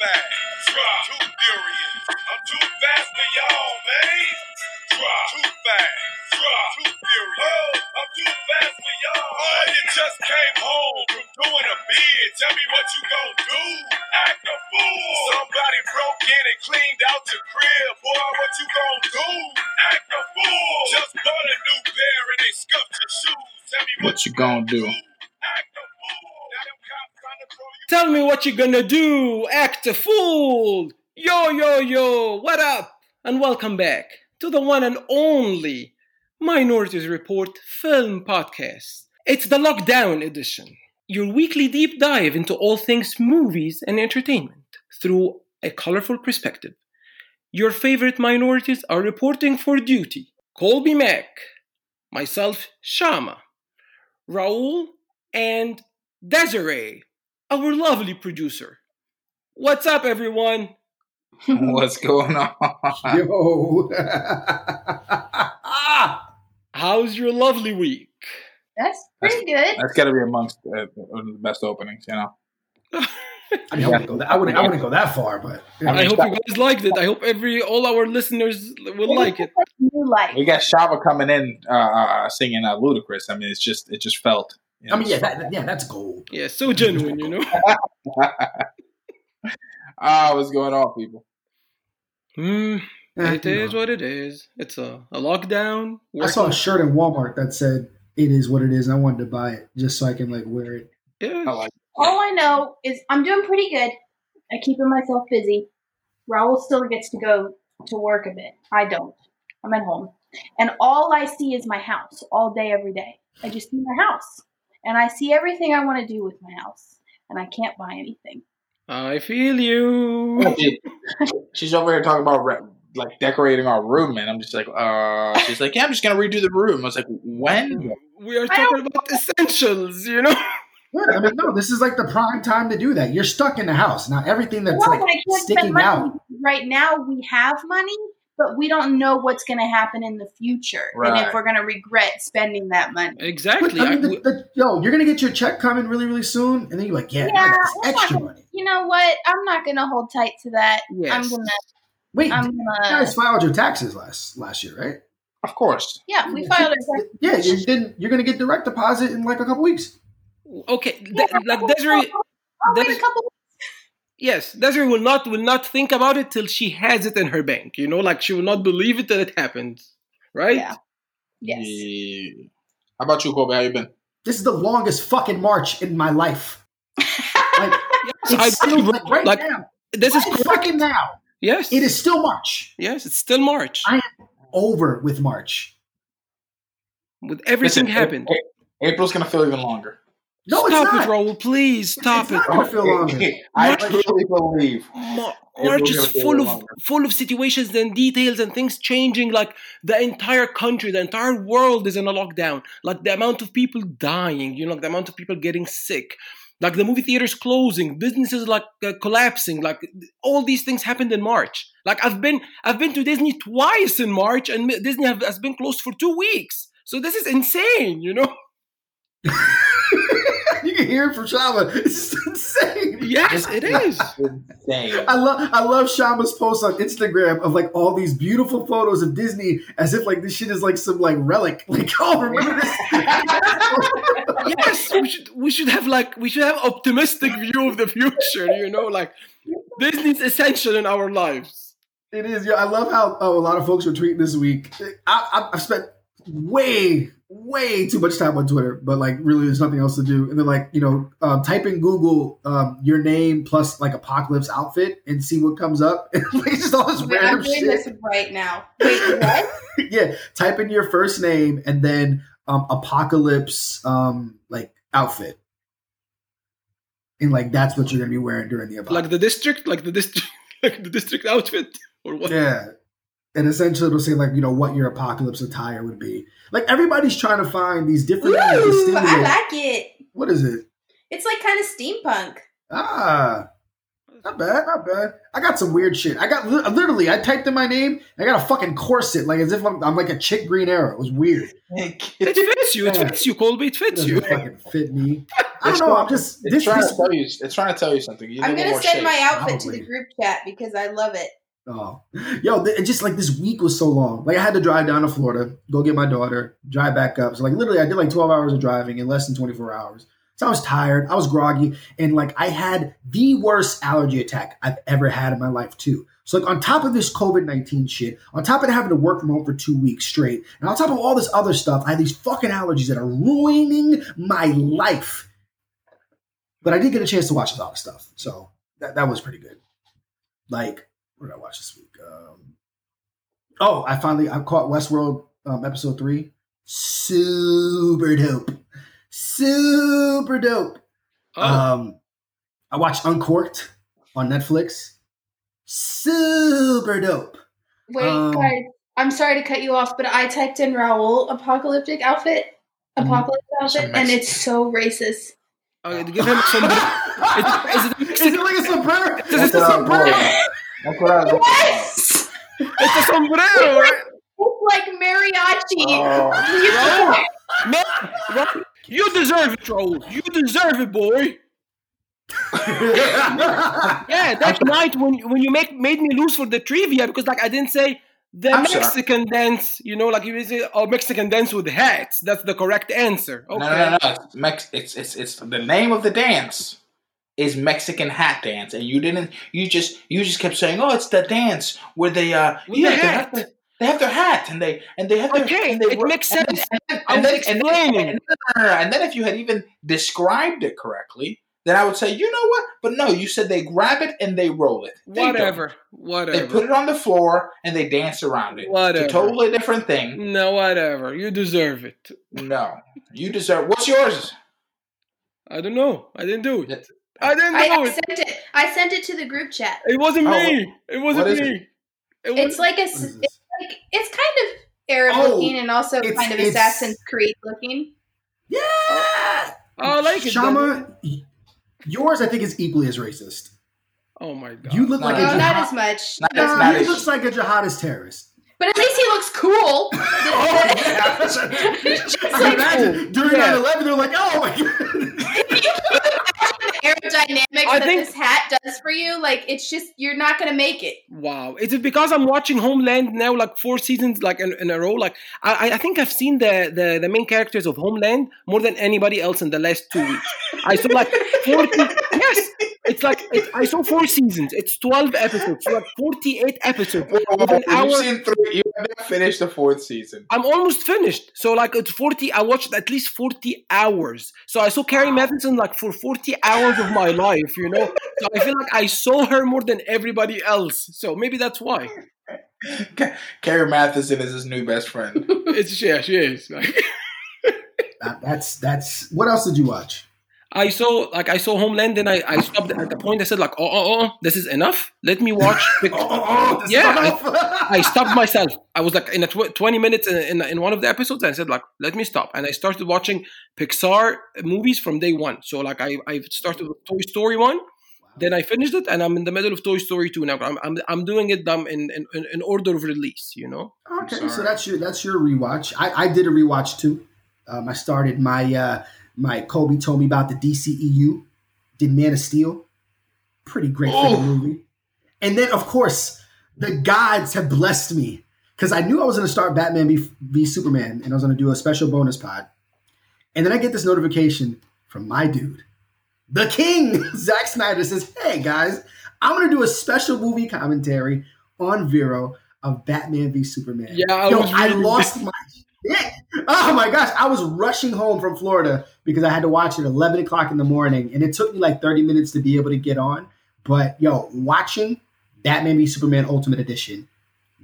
fast. Too furious. I'm too fast for y'all, man. Too fast. Too furious. Oh, I'm too fast for y'all. Oh, you just came home from doing a bid. Tell me what you gonna do. Act a fool. Somebody broke in and cleaned out your crib. Boy, what you gonna do? Act a fool. Just bought a new pair and they scuffed your shoes. Tell me what, What you gonna do? Act Tell me what you're gonna do. Act a fool. Yo, yo, yo. What up? And welcome back to the one and only Minorities Report film podcast. It's the lockdown edition. Your weekly deep dive into all things movies and entertainment through a colorful perspective. Your favorite minorities are reporting for duty. Colby Mack, myself, Shama, Raul, and Desiree, our lovely producer. What's up, everyone? What's going on? Yo. How's your lovely week? That's pretty good. That's got to be amongst uh, the best openings, you know. I, mean, I, wouldn't go that, I, wouldn't, I wouldn't go that far, but yeah. I hope you guys liked it. I hope every all our listeners will like it. New life. We got Shava coming in uh, uh, singing uh, "Ludacris." I mean, it's just it just felt. You know, I mean, yeah, that, yeah, that's gold. Yeah, so genuine, you know. Ah, what's going on, people? Hmm, Eh, it you is know. what it is. It's a, a lockdown. I saw a shirt in Walmart that said "It is what it is," and I wanted to buy it just so I can like wear it. Yeah. I like. All I know is I'm doing pretty good at keeping myself busy. Raul still gets to go to work a bit. I don't. I'm at home. And all I see is my house all day, every day. I just see my house. And I see everything I want to do with my house. And I can't buy anything. I feel you. She's over here talking about re- like decorating our room, and I'm just like, uh, she's like, yeah, I'm just gonna redo the room. I was like, when? We are talking about essentials, you know. Yeah, I mean, no, this is like the prime time to do that. You're stuck in the house now. Everything that's No, like I can't spend sticking money. out. Right now, we have money, but we don't know what's going to happen in the future. And if we're going to regret spending that money. Exactly. But, I mean, I- the, the, yo, you're gonna get your check coming really, really soon, and then you're like, yeah, Yeah, I got this I'm not extra gonna- money. You know what? I'm not going to hold tight to that. I'm going to. Wait, I'm you gonna. guys filed your taxes last last year, right? Of course. Yeah, we filed it. Yeah, you didn't. You're gonna get direct deposit in like a couple weeks. Okay. Yeah, th- like Desiree, I'll wait a Des- couple. Yes, Desiree will not will not think about it till she has it in her bank. You know, like she will not believe it till it happens, right? Yeah. Yes. Yeah. How about you, Colby? How you been? This is the longest fucking march in my life. Like, Yes, I still like right like now. this is Right correct. fucking now. Yes, It is still March. Yes, it's still March. I- am Over with March. With everything Listen, happened. A- April's gonna feel even longer. No, stop it's not. it, Raul. Please stop It's it. not feel longer. I March- truly believe. Ma- March is full of longer. full of situations and details and things changing. Like the entire country, the entire world is in a lockdown. Like the amount of people dying, you know, like the amount of people getting sick. Like the movie theaters closing, businesses like uh, collapsing. Like all these things happened in March. Like I've been I've been to Disney twice in March, and Disney have, has been closed for two weeks. So this is insane, you know. you can hear from Shama. It's just insane. Yes, it is. Insane. I love I love Shama's post on Instagram of like all these beautiful photos of Disney as if like this shit is like some like relic. Like, oh remember this? yes, we should we should have like we should have optimistic view of the future. You know, like Disney's essential in our lives. It is. Yeah, I love how oh, a lot of folks were tweeting this week. I, I, I've spent way, way too much time on Twitter, but like really, there's nothing else to do. And then like you know, um, type in Google um, your name plus like apocalypse outfit and see what comes up. And like just all this Wait, I'm random doing shit. this right now. Wait, what? yeah, type in your first name and then um, apocalypse um, like outfit. And like that's what you're gonna be wearing during the apocalypse. Like the district, like the district, like the district outfit, or what? Yeah. And essentially it'll say like, you know, what your apocalypse attire would be. Like everybody's trying to find these different ways to Ooh. I like it. what is it? It's like kind of steampunk. Ah. Not bad, not bad. I got some weird shit. I got literally, I typed in my name. I got a fucking corset, like as if I'm, I'm like a chick Green Arrow. It was weird. It fits you. It fits you, Colby. It It fits doesn't you. fucking fit me. I don't know. I'm just It's this. trying this to tell you. It's trying to tell you something. You I'm gonna send shape. my outfit Probably. to the group chat because I love it. Oh, yo, th- just like this week was so long. Like I had to drive down to Florida, go get my daughter, drive back up. So like literally, I did like twelve hours of driving in less than twenty four hours. So I was tired, I was groggy, and like I had the worst allergy attack I've ever had in my life too. So like on top of this COVID nineteen shit, on top of having to work from home for two weeks straight, and on top of all this other stuff, I had these fucking allergies that are ruining my life. But I did get a chance to watch a lot of stuff, so that that was pretty good. Like what did I watch this week? Um, oh, I finally I caught Westworld um, episode three. Super dope, super dope. Oh, Um, I watched Uncorked on Netflix. Super dope. Wait, Um, guys, I'm sorry to cut you off, but I typed in Raul apocalyptic outfit, Mhm. outfit, and it's so racist. Okay, give him some. is, is it a Is Mexican? it like a sombrero? Is it a what sombrero? Worried. That's what I was. Yes, It's a sombrero, right? it's like mariachi. Oh. You- Man, Ra- you deserve it, Raul. You deserve it, boy. Yeah, that night when when you make made me lose for the trivia because like I didn't say the I'm sorry. Mexican dance, you know, like you say, oh Mexican dance with hats. That's the correct answer. Okay. No, no, no, no. It's, Mex- it's it's it's the name of the dance is Mexican hat dance, and you didn't. You just you just kept saying, "Oh, it's the dance where they uh With yeah the they have, hat. the, they have their hat and they and they have their Okay, and they it makes and sense. And then, and then, and then- and then- and then if you had even described it correctly, then I would say, you know what? But no, you said they grab it and they roll it. They don't. Whatever. They put it on the floor and they dance around it. Whatever. It's a totally different thing. no, whatever. You deserve it. No, you deserve. What's yours? I don't know. I didn't do it. It- I didn't I, I it. sent it. I sent it to the group chat. It wasn't Oh, me. It wasn't me. It was It's like a, What s- is this? it's like it's kind of Arab Oh, looking and also kind of Assassin's Creed looking. Yeah. Oh, I like it. Shama, y- yours I think is equally as racist. Oh my god. You look No, like No, a not as much. Not- No. That's Nah, he looks like a jihadist terrorist. But at least he looks cool. Oh, yeah. Just I like imagine during Yeah. 9/11, they're like, "Oh my god." The aerodynamics I that think- this hat does for you, like it's just you're not gonna make it. Wow. Is it because I'm watching Homeland now, like four seasons, like in, in a row? Like I, I think I've seen the, the the main characters of Homeland more than anybody else in the last two weeks. I saw like forty. yes, it's like it, I saw four seasons. It's twelve episodes, so like forty-eight episodes. With an hour. You've seen three. You have not finished the fourth season. I'm almost finished. So like it's 40 I watched at least 40 hours. So I saw Carrie Mathison like for 40 hours of my life, you know. So I feel like I saw her more than everybody else. So maybe that's why. Ca- Carrie Mathison is his new best friend. It's yeah, she is. Like, That- that's that's. What else did you watch? I saw like I saw Homeland and I, I stopped at the point I said like oh oh oh this is enough. Let me watch Pic- Oh, oh, oh, this is Yeah, enough. I stopped myself. I was like in a tw- 20 minutes in, in, in one of the episodes. I said like, let me stop. And I started watching Pixar movies from day one. So like I, I started with Toy Story 1. Then I finished it and I'm in the middle of Toy Story 2 now. I'm, I'm, I'm doing it um, in, in, in order of release, you know? Okay, so that's your that's your rewatch. I, I did a rewatch too. Um, I started my uh, my Colby told me about the DCEU. Did Man of Steel, pretty great Oh. movie. And then of course the gods have blessed me because I knew I was going to start Batman v, v Superman and I was going to do a special bonus pod. And then I get this notification from my dude, the King, Zack Snyder says, "Hey guys, I'm going to do a special movie commentary on Vero of Batman v Superman." Yeah, I Yo, I lost my Oh my gosh, I was rushing home from Florida because I had to watch it at 11 o'clock in the morning, and it took me like 30 minutes to be able to get on. But yo, watching that Batman v Superman Ultimate Edition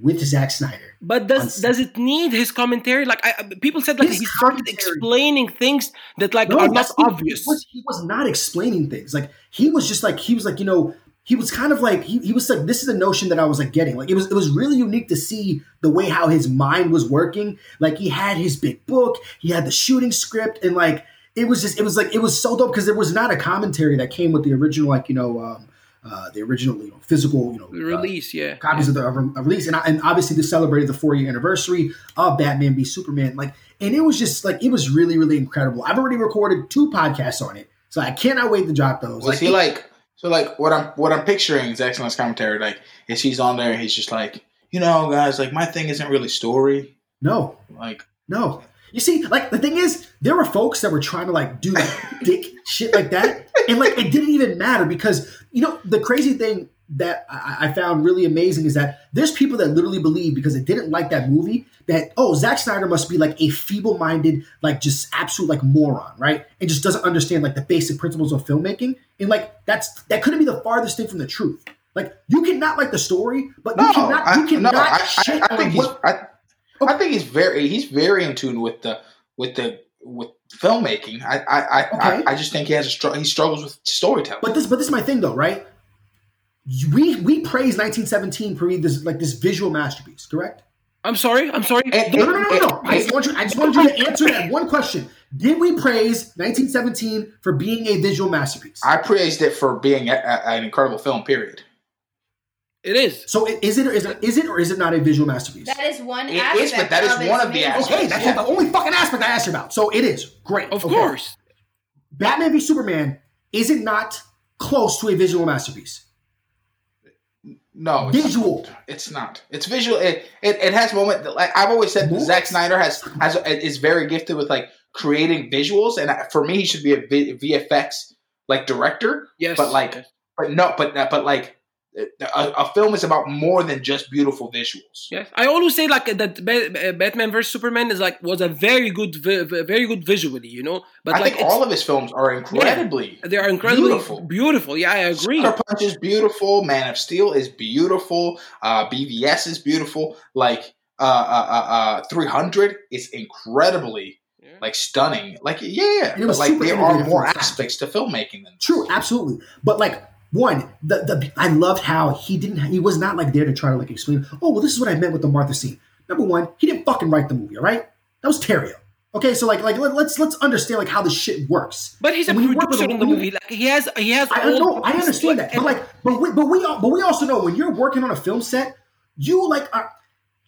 with Zack Snyder. But does does it need his commentary? Like I, people said, like His he started commentary- explaining things that like are not obvious. He was, he was not explaining things. Like he was just like he was like you know he was kind of like he, he was like this is a notion that I was like getting. Like it was it was really unique to see the way how his mind was working. Like he had his big book, he had the shooting script, and like it was just it was like it was so dope because there was not a commentary that came with the original like you know um, uh, the original you know physical you know The uh, release, yeah. copies of the of a release, and, I, and obviously this celebrated the four year anniversary of Batman v Superman. Like, and it was just like it was really really incredible. I've already recorded two podcasts on it, So I cannot wait to drop those. Was he like so like what I'm what I'm picturing Zack Snyder's commentary like is he's on there he's just like you know guys like my thing isn't really story no, like no. You see, like the thing is, there were folks that were trying to like do like dick shit like that, and like it didn't even matter because you know the crazy thing that I, I found really amazing is that there's people that literally believe because they didn't like that movie that oh Zack Snyder must be like a feeble-minded like just absolute like moron right? And just doesn't understand like the basic principles of filmmaking. And like that's that couldn't be the farthest thing from the truth. Like you cannot like the story but you no cannot I, you cannot no, I, shit I, I think he's I, I think he's very he's very in tune with the with the with filmmaking. I I I, Okay. I, I just think he has a str- he struggles with storytelling. But this, but this is my thing though, right? We we praise 1917 for being this like this visual masterpiece, correct? I'm sorry. I'm sorry. And- No, no, no, no, no. I just want you. I just wanted you to answer that one question. Did we praise 1917 for being a visual masterpiece? I praised it for being a, a, an incredible film period it is. so is it or is it is it or is it not a visual masterpiece? That is one It aspect. is, but that is of one of the main- aspects. Okay, that's Yeah. the only fucking aspect I asked about. So it is great. Of Okay. course. Batman v Superman is it not close to a visual masterpiece? No it's Visual. not. it's not it's visual it, it, it has moment like I've always said Moments? Zack Snyder has has is very gifted with like creating visuals and for me he should be a V- VFX like director Yes. But, like. But no, but but like a, a film is about more than just beautiful visuals. Yes, I always say like that. Batman vs Superman is like was a very good, vi- vi- very good visually, you know. But I like think all of his films are incredibly. they are incredibly beautiful. beautiful. Yeah, I agree. Sucker Punch is beautiful. Man of Steel is beautiful. Uh, BVS is beautiful. Like uh, uh, uh, uh, 300 is incredibly like stunning. Like yeah, And it was but like there are more for its time. aspects to filmmaking than True, absolutely. But like one, the the I loved how he didn't he was not like there to try to like explain, oh well, this is what I meant with the Martha scene. Number one, he didn't fucking write the movie, all right? That was Terrio. Okay, so like like let, let's let's understand like how this shit works. But he's a And when you work with producer a- in the when you- movie. Like he has, he has. I all know, I understand that, but like, but we, but we, al- but we also know when you're working on a film set, you like, are,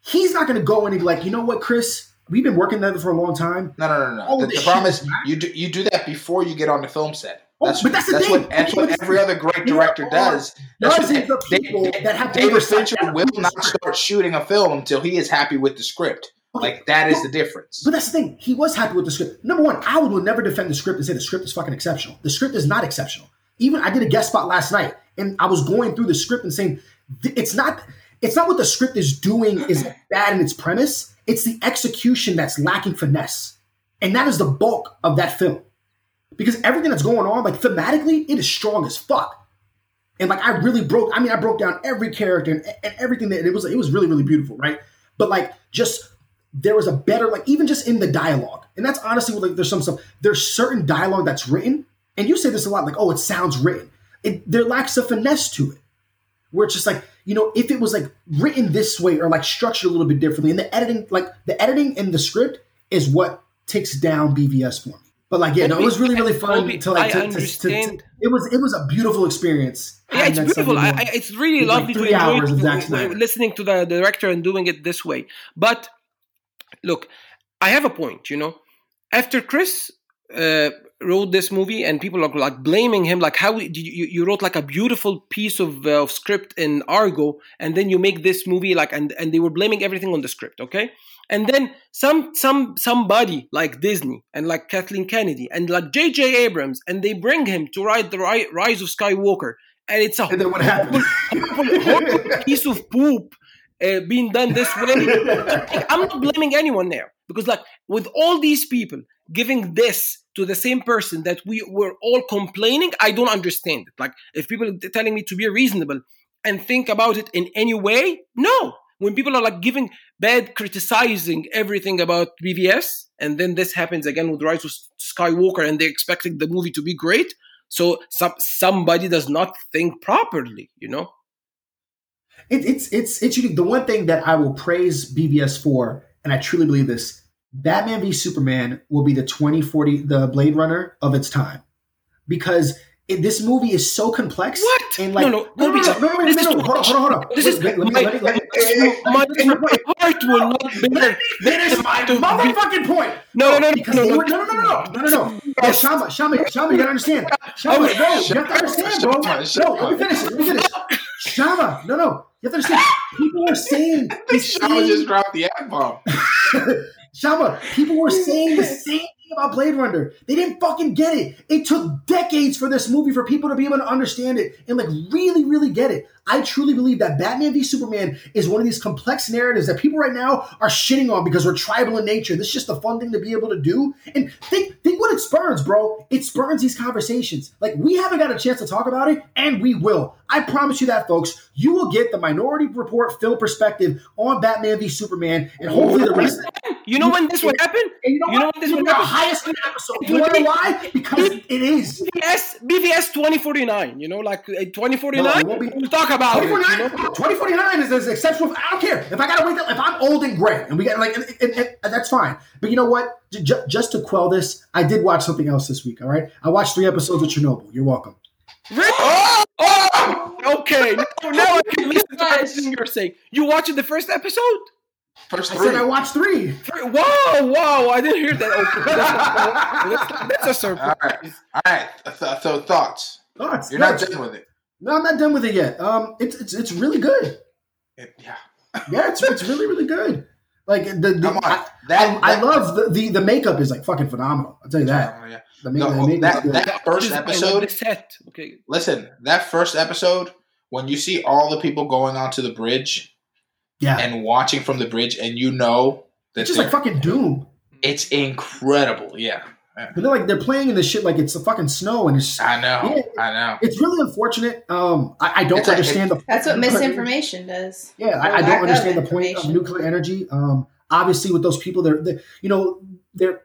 he's not going to go in and be like, you know what, Chris, we've been working together for a long time. No, no, no, no. Oh, the, the problem is is you do you do that before you get on the film set. Oh, That's, but that's the that's thing. what that's what every other great director does. Dozens of people Da- that have David. Fincher will not start shooting a film until he is happy with the script. Okay. Like that is the difference. But that's the thing. He was happy with the script. Number one, I will never defend the script and say the script is fucking exceptional. The script is not exceptional. Even I did a guest spot last night, and I was going through the script and saying it's not. It's not what the script is doing is bad in its premise. It's the execution that's lacking finesse, and that is the bulk of that film. Because everything that's going on, like thematically, it is strong as fuck. And like I really broke. I mean, I broke down every character and, and everything that it was. It was really, really beautiful, right? But like just there was a better like even just in the dialogue and that's honestly what, like there's some stuff there's certain dialogue that's written and you say this a lot like oh it sounds written it, there lacks a finesse to it where it's just like you know if it was like written this way or like structured a little bit differently and the editing like the editing and the script is what takes down bvs for me but like yeah no it was really really fun Colby, to like I to, to, to, it was it was a beautiful experience Yeah, it's beautiful. I. I, it's really like lovely three to enjoy hours of to- Zack Snyder. listening to the director and doing it this way. But look, I have a point. You know, after Chris uh, wrote this movie and people are like blaming him, like how did you, you wrote like a beautiful piece of, uh, of script in Argo, and then you make this movie like and and they were blaming everything on the script. Okay. And then some some somebody like Disney and like Kathleen Kennedy and like J.J. Abrams and they bring him to write the Ri- Rise of Skywalker and it's a and then what happened horrible, horrible piece of poop uh, being done this way. I'm not blaming anyone there because, like, with all these people giving this to the same person that we were all complaining, I don't understand it. Like, if people are telling me to be reasonable and think about it in any way, no. When people are like giving bad, criticizing everything about BVS, and then this happens again with Rise of Skywalker, and they're expecting the movie to be great. So some somebody does not think properly, you know. it, it's it's it's unique. The one thing that I will praise BVS for, and I truly believe this, Batman v Superman will be the 2040 the Blade Runner of its time. Because it, this movie is so complex. What? And like, No, no, no, no, no, no, no, no, this no, is no, too hold on, hold on, hold on. This Wait, is wait, let me, my, let me, let me, my, let me- my, my heart will not bear. Finish my to be- motherfucking point. No, no, no, no, because no, they no. were, no, no, no, no, no, no, no. No, Shama, Shama, Shama, you gotta understand. Shama, Okay. no, you have to understand, bro. Shama, No, Shama. let me finish it. Let me finish. Shama, no, no. You have to understand. People were saying the Shama same. just dropped the F bomb. Shama, people were saying the same thing about Blade Runner. They didn't fucking get it. It took decades for this movie for people to be able to understand it and like really, really get it. I truly believe that Batman v Superman is one of these complex narratives that people right now are shitting on because we're tribal in nature. This is just a fun thing to be able to do. And think, think what it spurns, bro. It spurns these conversations. Like we haven't got a chance to talk about it, and we will. I promise you that, folks. You will get the Minority Report film perspective on Batman v Superman, and hopefully the rest. You know when this would happen? You know You know what? what this would happen? highest episode. You want to know why? Because it is. BVS, BVS 2049, you know, like uh, 2049, No, it won't be- we'll talk about it. You 2049, know? 2049 is, is exceptional. I don't care if I gotta wait. Till, if I'm old and gray, and we got like, that's fine. But you know what? J- ju- just to quell this, I did watch something else this week. All right, I watched three episodes of Chernobyl. You're welcome. Really? Oh, oh, okay. Now, now I can listen to everything you're saying. You watched the first episode? First I three. said I watched three. Three- Whoa, wow, I didn't hear that. Okay, that's, that's, that's a surprise. All right. All right. Th- so thoughts. Thoughts? You're not done with it. No, I'm not done with it yet. Um, it's it's it's really good. It- yeah. Yeah, it's it's really really good. Like the, the Come on. I, That, I, I love the, the the makeup is like fucking phenomenal. I'll tell you that. Yeah. The, make, No, the makeup that, is good. that first Just- I love episode. the set. Okay. Listen, that first episode, when you see all the people going onto the bridge yeah, and watching from the bridge, and you know that it's just like they're- fucking Doom. it's incredible. Yeah, But they're like they're playing in this shit like it's the fucking snow and it's I know. Yeah. I know. it's really unfortunate. Um, I, I don't It's a- understand the That's what misinformation does. Yeah, I, I don't understand the point of nuclear energy. Um, obviously, with those people, they're, they you know, they're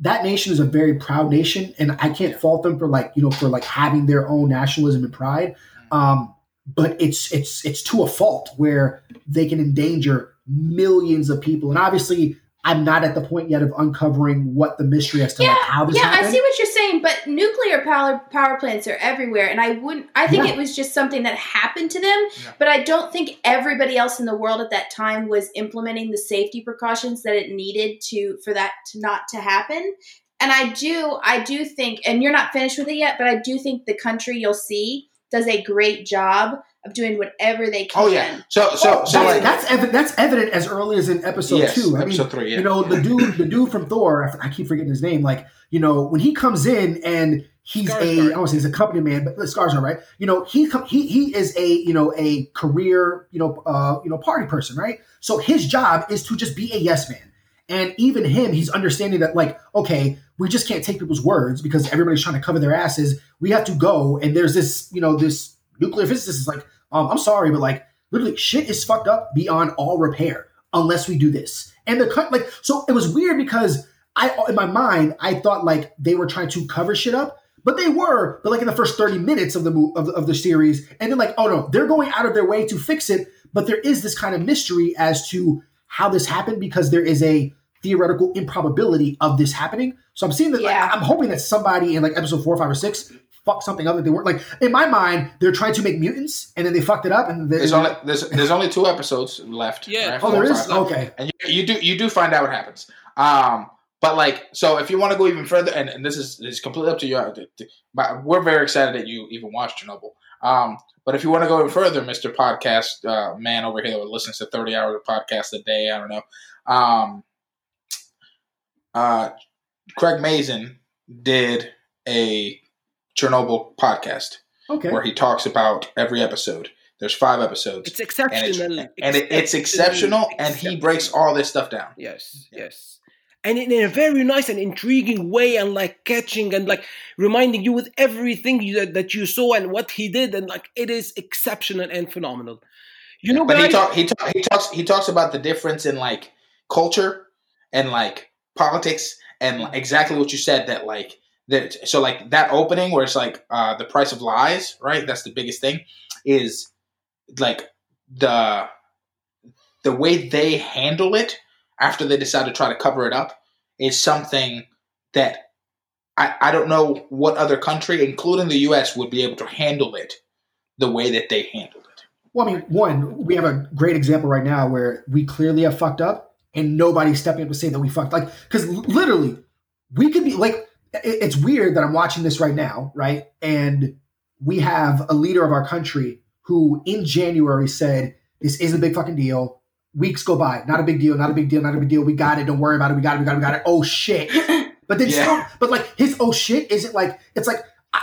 that nation is a very proud nation, and I can't fault them for like you know for like having their own nationalism and pride. Um, but it's it's it's to a fault where they can endanger millions of people, and obviously, I'm not at the point yet of uncovering what the mystery as to like how this Yeah, happened. I see what you're saying, but nuclear power power plants are everywhere, and I wouldn't. I think Yeah. it was just something that happened to them, Yeah. but I don't think everybody else in the world at that time was implementing the safety precautions that it needed to for that to not to happen. And I do, I do think, and you're not finished with it yet, but I do think the country you'll see does a great job of doing whatever they can. Oh yeah. So so so that's, like that's, evi- that's evident as early as in episode yes, two. I mean, episode three. Yeah. you know the dude the dude from thor I keep forgetting his name like you know when he comes in and he's a i don't want to say he's a company man but the scars are right you know he com- he he is a you know a career you know uh you know party person right so his job is to just be a yes man and even him he's understanding that like okay we just can't take people's words because everybody's trying to cover their asses we have to go and there's this you know this nuclear physicist is like um i'm sorry but like literally shit is fucked up beyond all repair unless we do this. And the cut like so it was weird because I in my mind I thought like they were trying to cover shit up, but they were, but like in the first 30 minutes of the of, the- of the series and then like oh no, they're going out of their way to fix it, but there is this kind of mystery as to how this happened because there is a theoretical improbability of this happening. So I'm seeing that like, Yeah. I'm hoping that somebody in like episode 4 5 or 6 fucked something up that they weren't like in my mind they're trying to make mutants and then they fucked it up and they, there's only there's there's only two episodes left. Yeah. right? Oh, there Four, is? five. Okay. and you, you do you do find out what happens. Um, but like, so if you want to go even further, and, and this is is completely up to you. uh, th- th- But we're very excited that you even watched Chernobyl. Um, but if you want to go even further, Mister Podcast uh, man over here that listens to thirty hours of podcast a day, I don't know. Um, uh, Craig Mazin did a Chernobyl podcast Okay. where he talks about every episode. There's five episodes It's exceptional. and it, it's exceptional and he breaks all this stuff down Yes, yes. And in a very nice and intriguing way, and like catching and like reminding you with everything you, that, that you saw and what he did, and like it is exceptional and phenomenal. You know, but he guys, talk, he talk, he talks he talks about the difference in like culture and like politics and like, exactly what you said that like that so like that opening where it's like uh the price of lies right that's the biggest thing is like the the way they handle it after they decide to try to cover it up is something that I, I don't know what other country, including the U.S., would be able to handle it the way that they handled it. Well, I mean, one, we have a great example right now where we clearly have fucked up, and nobody's stepping up to say that we fucked. Like, because literally, we could be like, it- it's weird that I'm watching this right now, right? And we have a leader of our country who, in January, said this is a big fucking deal. Weeks go by, not a big deal, not a big deal, not a big deal. We got it. Don't worry about it. We got it. We got it. We got it. Oh shit! But then, Yeah. still, but like his oh shit isn't like it's like I,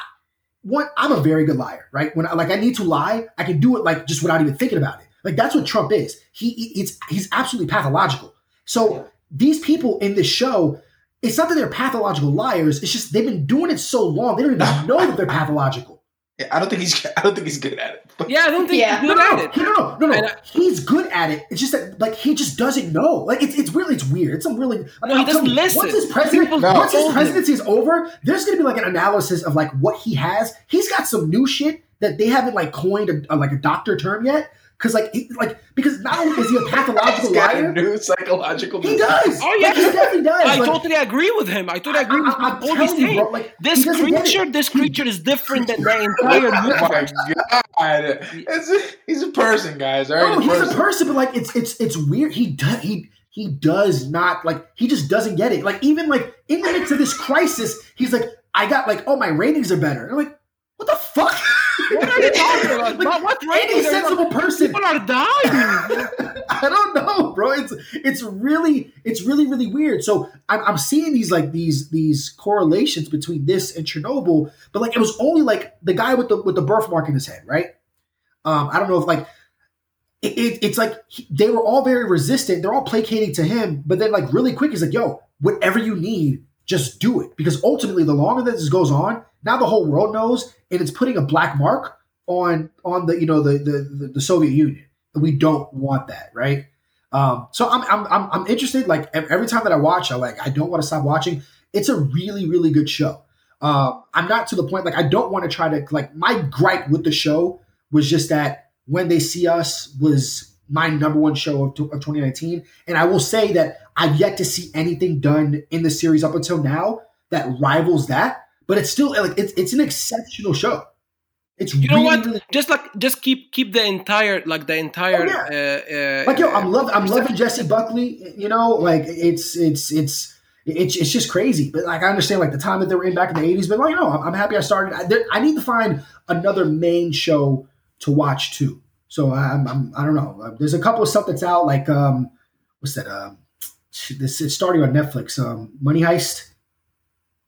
one. I'm a very good liar, right? When I, like I need to lie, I can do it like just without even thinking about it. Like that's what Trump is. He he- it's he's absolutely pathological. So these people in this show, it's not that they're pathological liars. It's just they've been doing it so long they don't even know that they're pathological. I don't think he's. I don't think he's good at it. But Yeah, I don't think Yeah. he's good no, at it. no, no, no, no. I- He's good at it. It's just that, like, he just doesn't know. Like, it's it's really it's weird. It's some really. I No, he doesn't you, listen. Once his president, No. once his presidency is over, there's gonna be like an analysis of like what he has. He's got some new shit that they haven't like coined a, a- like a doctor term yet. Because like he, like because not only is he a he's pathological got a liar, new psychological. he does. Oh, yeah. Like, he definitely does. I Like, totally agree with him. I totally agree with I- I'm all he's telling saying. like, This he doesn't get it. creature, this creature is different than the entire Oh my god! It's a, he's a person, guys. All right, No, He's he's a person, but like it's it's it's weird. He does he he does not like he just doesn't get it. Like even like in the midst of this crisis, he's like, I got like, oh my ratings are better. And I'm like, what the fuck? What are you talking about? Like, What- what any ratings are you- sensible person People are dying. I don't know, bro. It's it's really it's really really weird. So I'm, I'm seeing these like these these correlations between this and Chernobyl, but like it was only like the guy with the with the birthmark in his head, right? Um, I don't know if like it, it, it's like he- they were all very resistant. They're all placating to him, but then like really quick, he's like, "Yo, whatever you need, just do it." Because ultimately, the longer that this goes on, now the whole world knows, and it's putting a black mark on on the you know the the, the, Soviet Union. We don't want that, right? Um, so I'm, I'm I'm I'm interested. Like every time that I watch, I like I don't want to stop watching. It's a really really good show. Uh, I'm not to the point like I don't want to try to like my gripe with the show was just that when they see us was my number one show of, of 2019, and I will say that I've yet to see anything done in the series up until now that rivals that. But it's still like it's it's an exceptional show. It's You know really, what? really Just like just keep keep the entire like the entire Oh, uh, uh, like yo, I'm love I'm loving Jessie Buckley. You know, like it's it's it's it's it's just crazy. But like I understand like the time that they were in back in the '80s. But like you know, I'm, I'm happy I started. I, there, I need to find another main show to watch too. So I'm, I'm I don't know. Uh, There's a couple of stuff that's out. Like um, what's that? Um, this it's starting on Netflix. Um, Money Heist.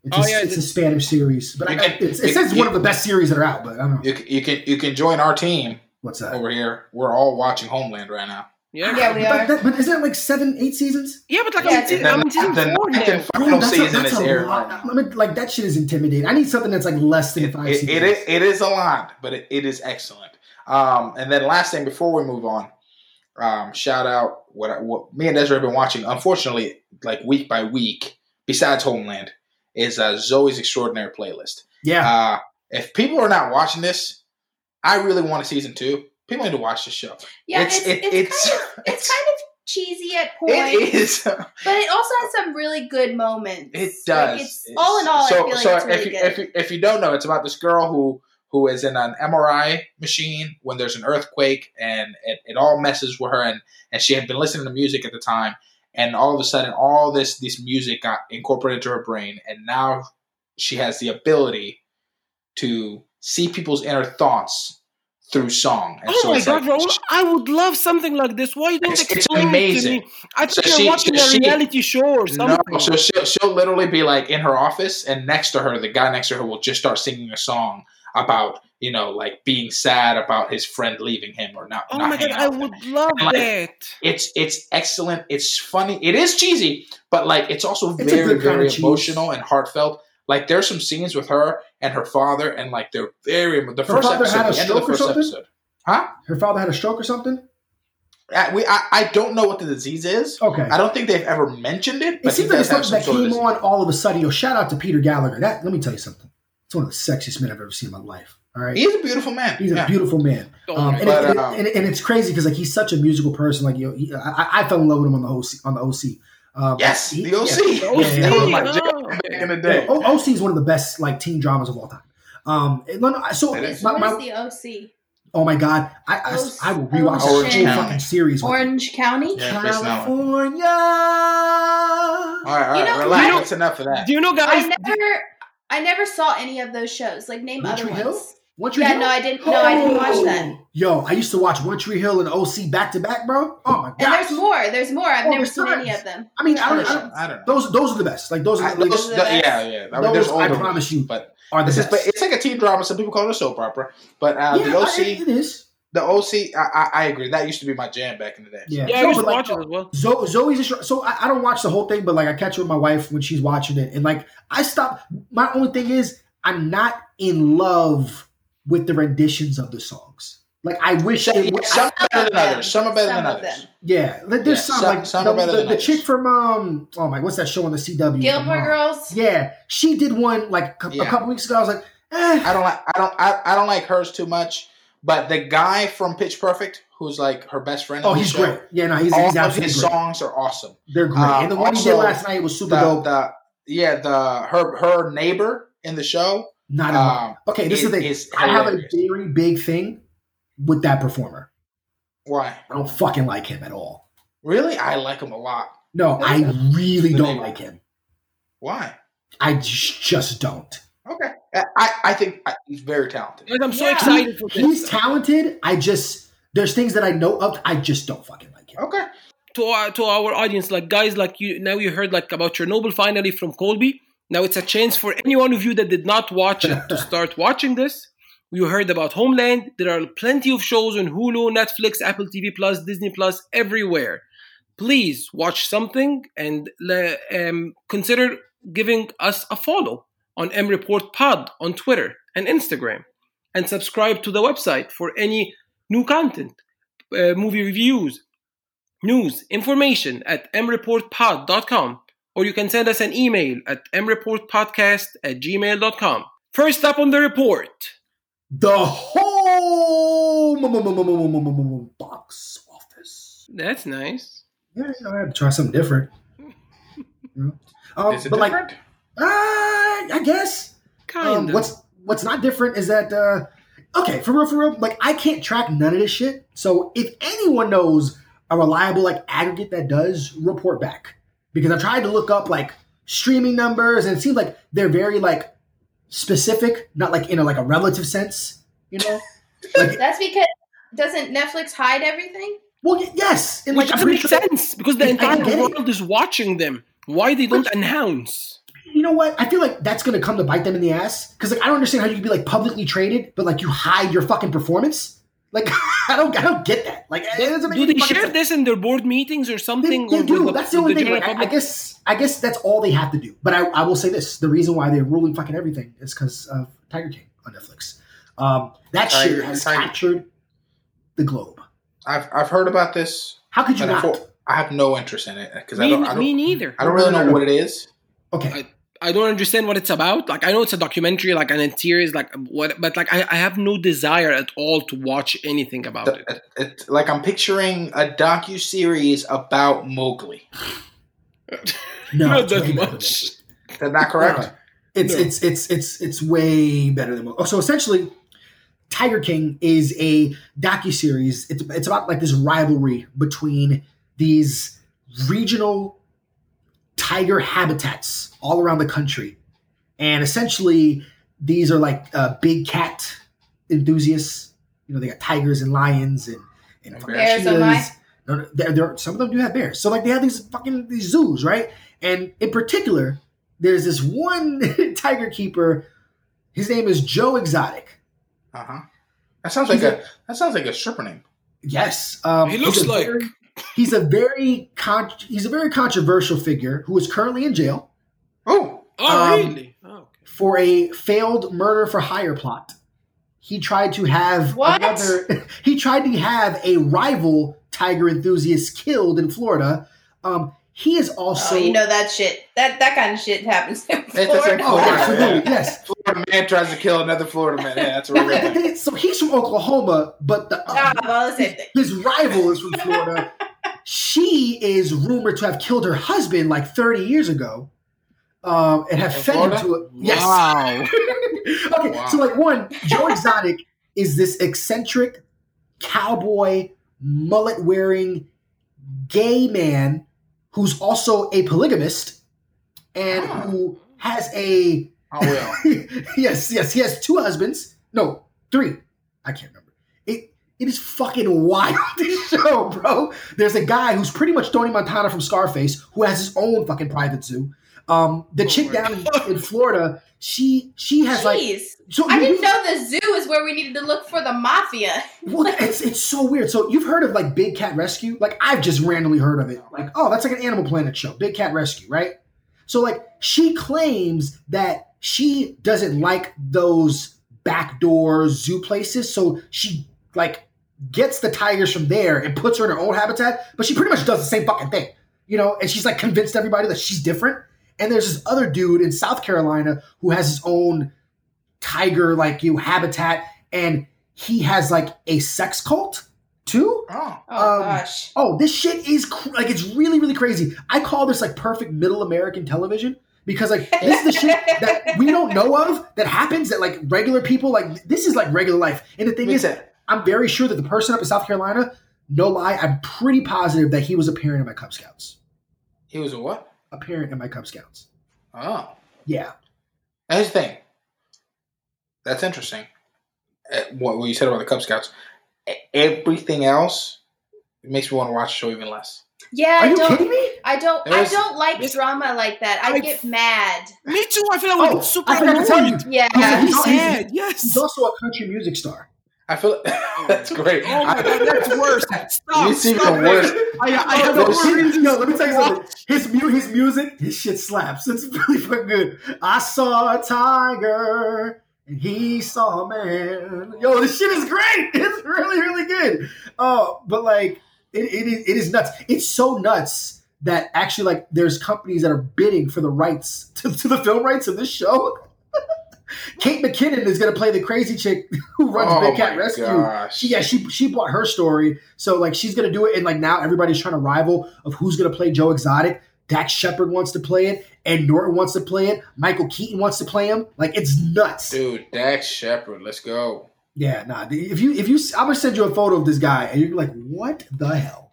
It's, Oh, a, yeah, it's a Spanish series, but I, can- it's, it you- says it's you- one of the best series that are out. But I don't know You, c- you can you can join our team what's that. over here. We're all watching Homeland right now. yeah. Yeah, we But, are. that, but isn't it like seven, eight seasons? Yeah, but like Yeah, I'm, it's- I'm in season the four ninth now. and final that's a- that's is a airing. lot. I mean, like that shit is intimidating. I need something that's like less than It, five it, seasons. it, is, it is a lot, but it, it is excellent. Um, and then last thing before we move on, um, shout out what, I- what me and Ezra have been watching. Unfortunately, like week by week, besides Homeland, is uh, Zoey's Extraordinary Playlist. Yeah, Uh, if people are not watching this, I really want a season two. People need to watch this show. Yeah, It's- it's, it's, it's- kind of it's kind of cheesy at points, It is. but it also has some really good moments. It does. Like it's, all in all, so, I feel like so it's really if you, good. if you if you don't know, it's about this girl who who is in an MRI machine when there's an earthquake, and it, it all messes with her, and and she had been listening to music at the time, and all of a sudden, all this this music got incorporated into her brain, and now she has the ability to see people's inner thoughts through song. And Oh so my god, like- Raul! I would love something like this. Why you don't It's- it's explain it amazing. to me? I So think you're she- watching so a reality show or something. No, so she'll, she'll literally be like in her office, and next to her, the guy next to her will just start singing a song about you know like being sad about his friend leaving him or not. oh not my god, I would love And, like, that. It's it's excellent. It's funny. It is cheesy, but like it's also It's very kind very of emotional and heartfelt. Like there's some scenes with her and her father, and like they're very the Her first father episode, had a the end of the stroke or first something? episode. Huh? her father had a stroke or something. Uh, we I, I don't know what the disease is. Okay, I don't think they've ever mentioned it. it seems like it's something that came on all of a sudden. Yo, shout out to Peter Gallagher. That let me tell you something. It's one of the sexiest men I've ever seen in my life. All right, He is a beautiful man. he's a beautiful man. Um, my and, But, it, and, um, and, and it's crazy because like he's such a musical person. Like you know, he, I, I fell in love with him on the OC. On the OC. Um, Yes, he- the OC. yeah. The OC, yeah, That was my oh, back in the day. Yeah, O- OC is one of the best like teen dramas of all time. Um, and no, no, so It is. my, What my, the OC? oh my god, I I, I will rewatch the whole fucking series. Orange County? Yeah, California. All right, all You know- relax. you know- That's enough of that. Do you know, guys? I never, I never saw any of those shows. Like name One other Tree Hill? ones. One Tree Yeah, Hill? no, I didn't. No, I didn't watch that. Yo, I used to watch One Tree Hill and OC back to back, bro. Oh my god. And there's more. There's more. I've Oh, never seen besides. any of them. I mean, I don't, I don't, I don't know. those those are the best. Like those are I, like, those, the the- best. yeah, yeah. I mean, Those, I promise ones, you, but are the this is but it's like a teen drama. Some people call it a soap opera, but uh, yeah, the I- OC, it is. The OC, I, I, I agree. That used to be my jam back in the day. Yeah, yeah, I used to but, like, watch it as well. Zo- Zoey's a str- so I, I don't watch the whole thing, but like I catch it with my wife when she's watching it, and like I stop. My only thing is I'm not in love with the renditions of the songs. Like I wish Some, it would. some are better than others. Some are better Some than others. them. Yeah, like, there's Yeah, some, some- like some the, are better the, than the others. chick from um oh my what's that show on the CW? Gilmore Girls. Yeah, she did one like a, a couple weeks ago. I was like, eh. I don't like. I don't. I, I don't like hers too much. But the guy from Pitch Perfect, who's like her best friend. Oh, he's show, great. Yeah, no, he's, All he's of his great. songs are awesome. They're great. Um, and the one he did last night was super The, dope. the yeah the her her neighbor in the show. Not. Um, Okay, this is the thing. I have a very big thing with that performer. Why? I don't fucking like him at all. Really? I like him a lot. No, I really don't neighbor. like him. Why? I just, just don't. Okay. I, I think I, he's very talented. Guys, I'm so Yeah. excited for He's talented. I just there's things that I know of. I just don't fucking like him. Okay. to our, to our audience, like guys, like you now you heard like about Chernobyl finally from Colby. Now it's a chance for any one of you that did not watch it to start watching this. You heard about Homeland. There are plenty of shows on Hulu, Netflix, Apple TV Plus, Disney Plus, everywhere. Please watch something and um, consider giving us a follow on M Report Pod on Twitter and Instagram, and subscribe to the website for any new content, uh, movie reviews, news, information at mreportpod.com, or you can send us an email at mreportpodcast at gmail.com. First up on the report the whole box office. That's nice. Yeah, I had to try something different. yeah. um, Is it different? Like, uh, I guess Kind Um, of. what's what's not different is that uh, okay, for real, for real. Like I can't track none of this shit. So if anyone knows a reliable like aggregate that does, report back because I tried to look up like streaming numbers and it seems like they're very like specific, not like in a like a relative sense. You know? like That's because doesn't Netflix hide everything? well, yes, and Which like I'm doesn't make sense because the entire world is watching them. Why they don't announce? You know what? I feel like that's gonna come to bite them in the ass because like I don't understand how you can be like publicly traded, but like you hide your fucking performance. Like I don't, I don't get that. Like it doesn't Do they share sense. this in their board meetings or something? they or with do. That's the with only thing. Like, I, I guess I guess that's all they have to do. But I, I will say this: the reason why they're ruling fucking everything is because of Tiger King on Netflix. Um, that Tiger- shit has Tiger- captured the globe. I've I've heard about this. How could you not? I have no interest in it because I don't. I me don't, neither. I don't really know what it is. Okay, I don't understand what it's about. Like I know it's a documentary, like an a series, like what, but like I, I have no desire at all to watch anything about it. It, it, like I'm picturing a docu series about Mowgli. no, Not that way better than much. Is that not correct? No. It's No. it's it's it's it's way better than. Oh, so essentially, Tiger King is a docu series. It's it's about like this rivalry between these regional tiger habitats all around the country, and essentially these are like uh, big cat enthusiasts. You know, they got tigers and lions and and And fucking bears, oh my. No, no, there, there, some of them do have bears. So like they have these fucking these zoos, right? And in particular, there's this one tiger keeper. His name is Joe Exotic. Uh huh. That sounds like a that sounds like a stripper name. Yes, um, He looks like- very- he's a very con- he's a very controversial figure who is currently in jail Oh, Oh, Um, really? Oh, okay. for a failed murder for hire plot. He tried to have What? another. He tried to have a rival tiger enthusiast killed in Florida. Um, he is also oh, you know that shit. That that kind of shit happens in It doesn't Florida. Oh, absolutely, yes. Florida man tries to kill another Florida man. Yeah, that's a Well, real the thing. thing is, so he's from Oklahoma, but the well, the same thing. his rival is from Florida. She is rumored to have killed her husband like 30 years ago, um, and have In fed him to it. Yes. Wow. okay, Wow. so like one, Joe Exotic is this eccentric cowboy, mullet wearing gay man who's also a polygamist and Oh. who has a Oh well. yes, yes, he has two husbands. No, three. I can't remember. It is fucking wild this show, bro. There's a guy who's pretty much Tony Montana from Scarface who has his own fucking private zoo. Um, the Oh chick down in, in Florida, she she has like so I didn't know the zoo is where we needed to look for the mafia. Well, it's it's so weird. So you've heard of like Big Cat Rescue? Like I've just randomly heard of it. Like oh, that's like an Animal Planet show, Big Cat Rescue, right? So like she claims that she doesn't like those backdoor zoo places, so she like gets the tigers from there and puts her in her own habitat. But she pretty much does the same fucking thing, you know. And she's like convinced everybody that she's different. And there's this other dude in South Carolina who has his own tiger like you habitat, and he has like a sex cult too. Oh. Oh Um, gosh. Oh, this shit is cr- like it's really really crazy. I call this like perfect middle American television because like this is the shit that we don't know of that happens that like regular people like this is like regular life. And the thing is that I'm very sure that the person up in South Carolina, no lie, I'm pretty positive that he was a parent in my Cub Scouts. He was a what? A parent in my Cub Scouts. Oh. Yeah. And Here's the thing. That's interesting. Uh, What, what you said about the Cub Scouts. Everything else makes me want to watch the show even less. Yeah, Are I you don't. kidding me? I don't. I There's- don't like This- drama like that. I I- get mad. Me too. I feel like Oh, I'm super I forgot to tell you. Yeah. Yeah, I'm he's- sad. He's Yes. also a country music star. I feel that's oh. great. Oh my god, that's worse. Stop. It's even stop worse. it. I, I oh, have No, a his- word. yo, let me tell you something. His, mu- his music, his shit slaps. It's really fucking good. I saw a tiger and he saw a man. Yo, this shit is great. It's really, really good. Oh, but like, it, it, is, it is nuts. It's so nuts that actually, like, there's companies that are bidding for the rights to, to the film rights of this show. Kate McKinnon is going to play the crazy chick who runs oh Big Cat Rescue. gosh. She, yeah, she she bought her story, so like she's gonna do it, and like now everybody's trying to rival of who's gonna play Joe Exotic. Dax Shepard wants to play it, Ed Norton wants to play it, Michael Keaton wants to play him. Like it's nuts. Dude, Dax Shepard, let's go. Yeah, nah. If you if you, I'm gonna send you a photo of this guy, and you're like, what the hell?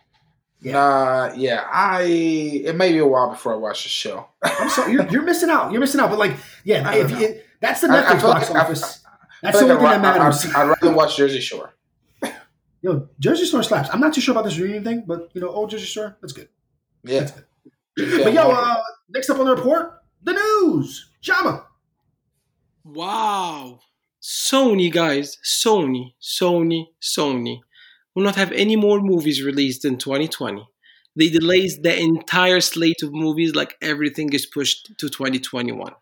Yeah. Uh, yeah, I. It may be a while before I watch the show. I'm sorry, you're, you're missing out. You're missing out. But like, yeah, if, it, that's the I- I Netflix box like- office. I That's feel the like only thing I'd, that matters. I'd, I'd rather watch Jersey Shore. Yo, Jersey Shore slaps. I'm not too sure about this reunion thing, but you know, old Jersey Shore, that's good. Yeah. That's good. But yo, uh, next up on the report, the news. Shama. Wow. Sony, guys. Sony, Sony, Sony will not have any more movies released in 2020. They delays the entire slate of movies like everything is pushed to 2021.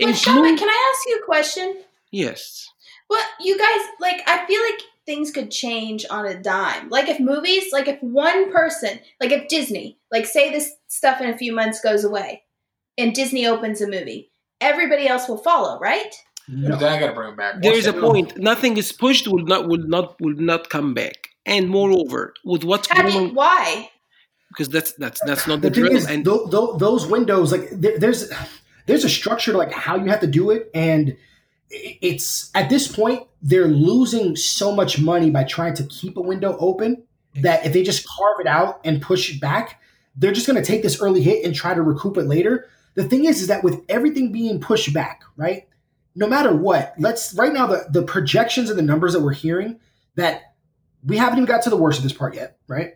But Shaman, can I ask you a question? yes. Well, you guys, like, I feel like things could change on a dime. Like, if movies, like, if one person, like, if Disney, like, say this stuff in a few months goes away and Disney opens a movie, everybody else will follow, right? But then I gotta bring it back. There is a No. point. Nothing is pushed will not will not will not come back. And moreover, with what's How going on, why? because that's that's that's not the, The thing drill. is, and tho- tho- those windows, like there, there's there's a structure to like how you have to do it, and it's at this point they're losing so much money by trying to keep a window open that if they just carve it out and push it back, they're just going to take this early hit and try to recoup it later. The thing is, is that with everything being pushed back, right? No matter what, let's right now the the projections and the numbers that we're hearing that we haven't even got to the worst of this part yet, right?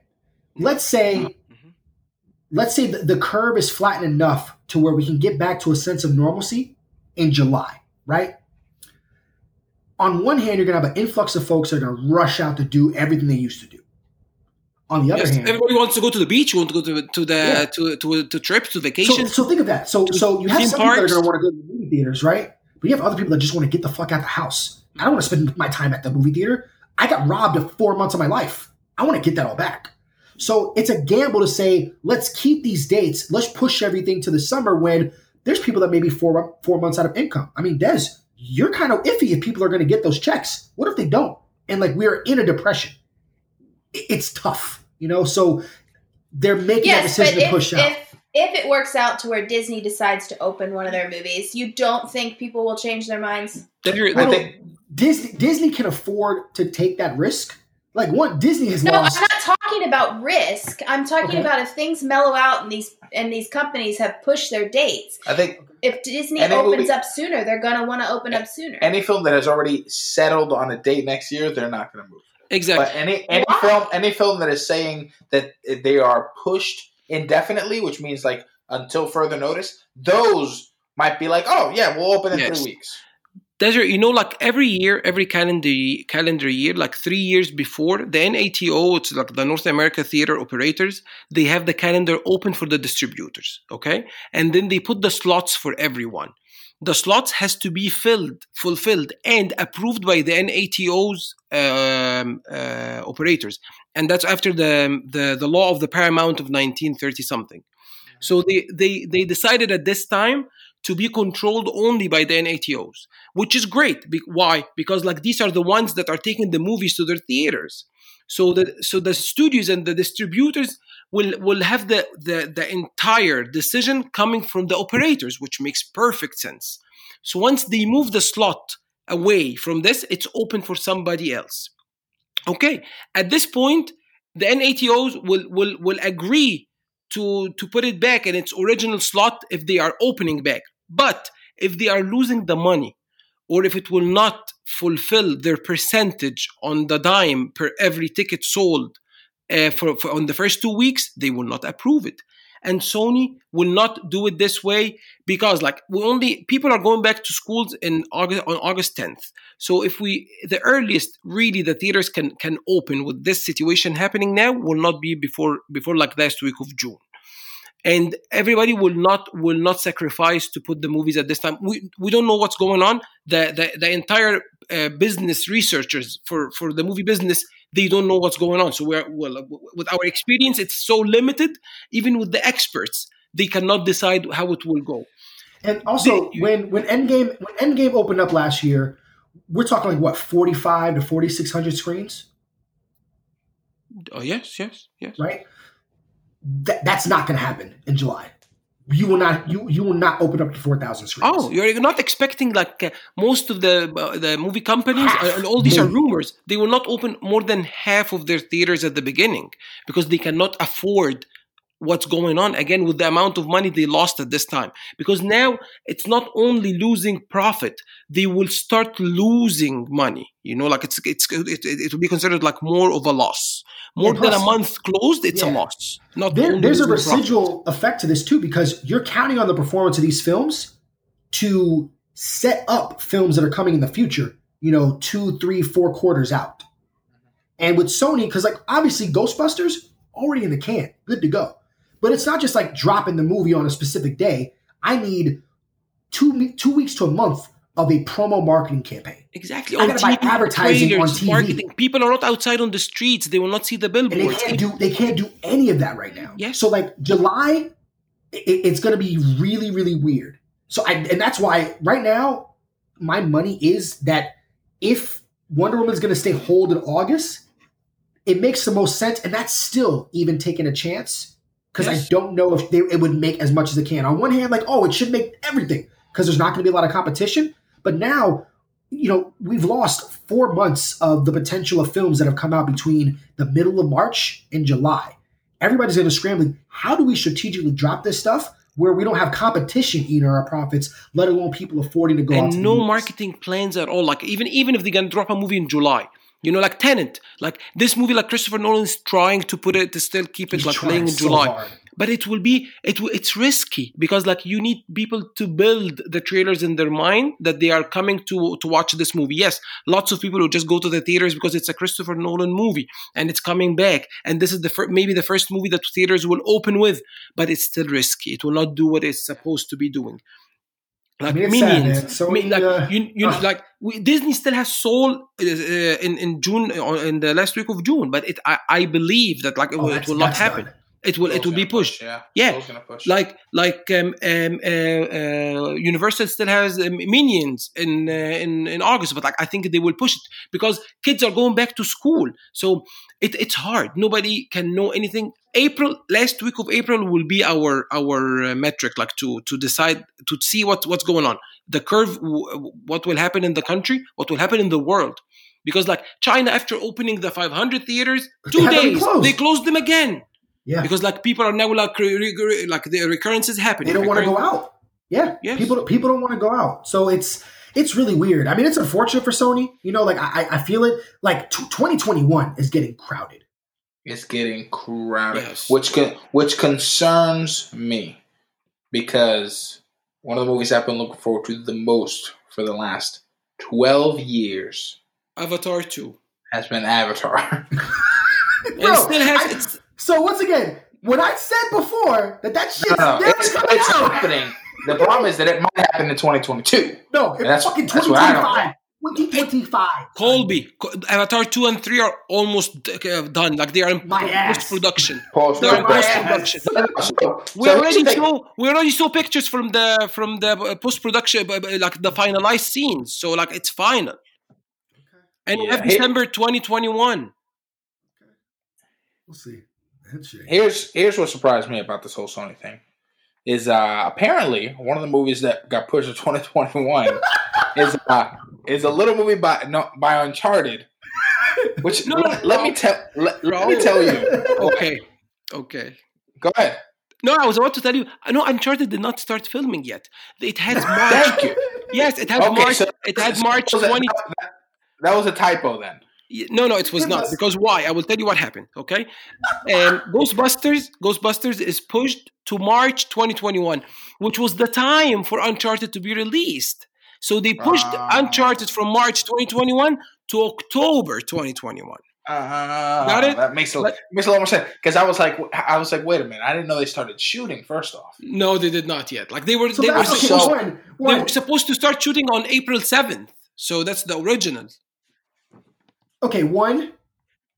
Let's say Mhm. let's say the, the curve is flattened enough to where we can get back to a sense of normalcy in July, right? On one hand, you're going to have an influx of folks that are going to rush out to do everything they used to do. On the other Yes, hand, everybody wants to go to the beach. Want to go to to the Yeah. to to to trips to so, vacations. so think of that. So, so you have some people that are going to want to go to the movie theaters, right? But you have other people that just want to get the fuck out of the house. I don't want to spend my time at the movie theater. I got robbed of four months of my life. I want to get that all back. So it's a gamble to say, let's keep these dates. Let's push everything to the summer when there's people that may be four four months out of income. I mean, Des, you're kind of iffy if people are going to get those checks. What if they don't? And like we're in a depression. It's tough, you know. So they're making yes, that but decision to if, push out. if if it works out to where Disney decides to open one of their movies, you don't think people will change their minds? There- Well, I think- Disney Disney can afford to take that risk. Like one, Disney has No, lost. I'm not talking about risk. I'm talking Okay. about if things mellow out and these and these companies have pushed their dates. I think If Disney And it will opens be- up sooner, they're gonna want to open up sooner. any film that has already settled on a date next year, they're not going to move. exactly. But any any Why? film any film that is saying that they are pushed indefinitely, which means like until further notice, those might be like, oh yeah, we'll open in Yes. three weeks. Desert, you know, like every year, every calendar calendar year, like three years before, the NATO, it's like the North America Theater Operators, they have the calendar open for the distributors, okay, and then they put the slots for everyone. The slots has to be filled, fulfilled, and approved by the NATO's um, uh, operators, and that's after the, the the law of the Paramount of 1930 something. So they they they decided at this time to be controlled only by the NATOs, which is great. Be- why? Because like these are the ones that are taking the movies to their theaters. So the so the studios and the distributors will will have the the, the entire decision coming from the operators, which makes perfect sense. So once they move the slot away from this, it's open for somebody else. Okay. At this point, the NATOs will will will agree to to put it back in its original slot if they are opening back. But if they are losing the money, or if it will not fulfill their percentage on the dime per every ticket sold uh, for, for on the first two weeks, they will not approve it. And Sony will not do it this way because, like, we only people are going back to schools in August on August 10th. So if we the earliest really the theaters can can open with this situation happening now will not be before before like last week of June and everybody will not will not sacrifice to put the movies at this time. We we don't know what's going on. The the, the entire uh, business researchers for for the movie business they don't know what's going on. So we're well uh, with our experience, it's so limited. Even with the experts, they cannot decide how it will go. And also, You- when when Endgame when Endgame opened up last year, we're talking like what forty five to forty six hundred screens, Oh yes, yes, yes. right? That, that's not going to happen in July. You will not you you will not open up to four thousand screens. Oh, you're not expecting like uh, most of the uh, the movie companies uh, and all these are rumors. They will not open more than half of their theaters at the beginning because they cannot afford what's going on again with the amount of money they lost at this time. Because now it's not only losing profit, they will start losing money. You know, like it's it's it, it, will be considered like more of a loss. More Yeah, than a month closed, it's a loss. Not There, there's a losing profit. residual effect to this too because you're counting on the performance of these films to set up films that are coming in the future. You know, two, three, four quarters out. And with Sony, because like obviously Ghostbusters already in the can, good to go. But it's not just like dropping the movie on a specific day. I need two two weeks to a month of a promo marketing campaign. Exactly. I gotta buy advertising trailers, on TV. marketing. People are not outside on the streets. They will not see the and they can't do they can't do any of that right now. Yes. So like July, it, it's going to be really really weird. So I and that's why right now my money is that if Wonder Woman is going to stay hold in August, it makes the most sense, and that's still even taking a chance because I don't know if they, it would make as much as it can. On one hand, like oh, it should make everything because there's not going to be a lot of competition, but now. You know, we've lost four months of the potential of films that have come out between the middle of March and July. Everybody's going to scrambling. How do we strategically drop this stuff where we don't have competition eating our profits, let alone people affording to go out and no marketing plans at all. Like even even if they're gonna drop a movie in July, you know, like Tenet, like this movie, like Christopher Nolan's trying to put it to still keep it He's like playing in so July. hard. But it will be it will, it's risky because like you need people to build the trailers in their mind that they are coming to to watch this movie. Yes, lots of people will just go to the theaters because it's a Christopher Nolan movie and it's coming back, and this is the fir- maybe the first movie that theaters will open with. But it's still risky. It will not do what it's supposed to be doing. Like mean, it's sad, minions. So Mi- we, like uh, you, you ugh. like we, Disney still has Soul uh, in in June uh, in the last week of June, but it I, I believe that like it, Oh, will- it will not happen. done. It will it will be Gonna push, pushed. Yeah. Yeah. Push. Like like um, um, uh, uh, Universal still has um, Minions in uh, in in August, but like I think they will push it because kids are going back to school. So it, it's hard. Nobody can know anything. April last week of April will be our our uh, metric, like to to decide to see what what's going on. The curve, w- what will happen in the country, what will happen in the world. Because like China, after opening the 500 theaters, two had them days closed. they closed them again Yeah. because like people are now like like the recurrence is happening. They don't want to go out. Yeah. Yes. People people don't want to go out. So it's it's really weird. I mean, it's unfortunate for Sony. You know, like I I feel it. Like t- 2021 is getting crowded. it's getting crowded, Yes. which con- which concerns me because one of the movies I've been looking forward to the most for the last twelve years Avatar two. has been Avatar. Bro, it still has I- it's so once again, when I said before that that no, shit's no, never it's, coming it's out. happening. The problem is that it might happen in 2022. No, it's That's- fucking what I don't 2025. 2025. Colby. Avatar two and three are almost uh, done. Like they are in post production. Post- They're in post production. We so already here's the thing. saw we already saw pictures from the from the uh, post production uh, uh, like the finalized scenes. So like it's final. And we Yeah. have December 2021. We'll see. That here's here's what surprised me about this whole Sony thing is uh apparently one of the movies that got pushed to 2021 is uh is a little movie by no, by Uncharted which No, let, let me tell let, let me tell you Okay. Okay. go ahead No, I was about to tell you. I know Uncharted did not start filming yet. It has March. thank you Yes, it had Okay, March. so- it had so March that, 20. that, that was a typo then No, no, it was not. Because why? I will tell you what happened. Okay, and Ghostbusters, Ghostbusters is pushed to March 2021, which was the time for Uncharted to be released. So they pushed Ah. Uncharted from March 2021 to October 2021. uh, Got it? that makes a, But- makes a lot more sense because I was like I was like wait a minute I didn't know they started shooting first off No, they did not yet. Like they were, So they were supposed, Warren, they were supposed to start shooting on April 7th. So that's the original. Okay, one,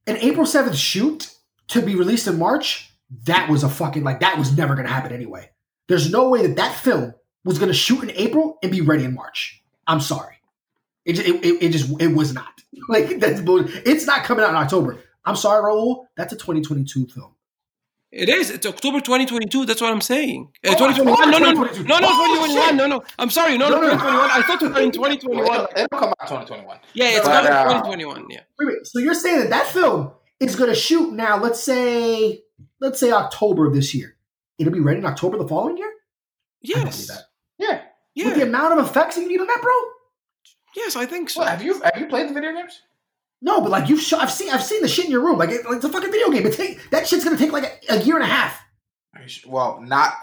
an April 7th shoot to be released in March, that was a fucking, like, that was never going to happen anyway. There's no way that that film was going to shoot in April and be ready in March. I'm sorry. It, it, it, just, it was not. Like, that's It's not coming out in October. I'm sorry, Raul. That's a 2022 film. It is. It's October 2022. That's what I'm saying. Uh, Oh, 2021. No, no, no, no, no, Oh, 2021. No, no. I'm sorry. No, no, No, no. 2021. I thought we were in 2021. it'll, it'll come out 2021 Yeah, it's But, not uh, 2021. Yeah. Wait, wait. So you're saying that that film is going to shoot now, let's say, let's say October of this year. It'll be ready in October the following year? Yes. that. yeah With the amount of effects you need on that, bro? Yes, I think so. Well, have you have you played the video games? No, but like you've sh- I've seen I've seen the shit in your room. Like, it, like it's a fucking video game. It take that shit's gonna take like a, a year and a half. Well, not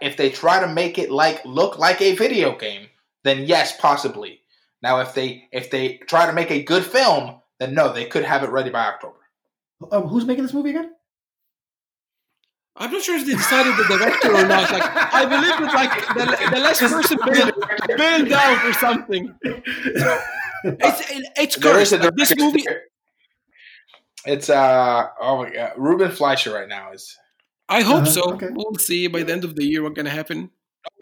if they try to make it like look like a video game, then yes, possibly. Now, if they if they try to make a good film, then no, they could have it ready by October. Um, who's making this movie again? I'm not sure if they decided the director or not. Like, I believe that like the, the last person bailed, bailed out or something. It's it's There is cursed. Like, this director- movie. It's uh oh my god, Ruben Fleischer right now is. I hope Uh-huh, so. okay. We'll see by the end of the year what's gonna happen.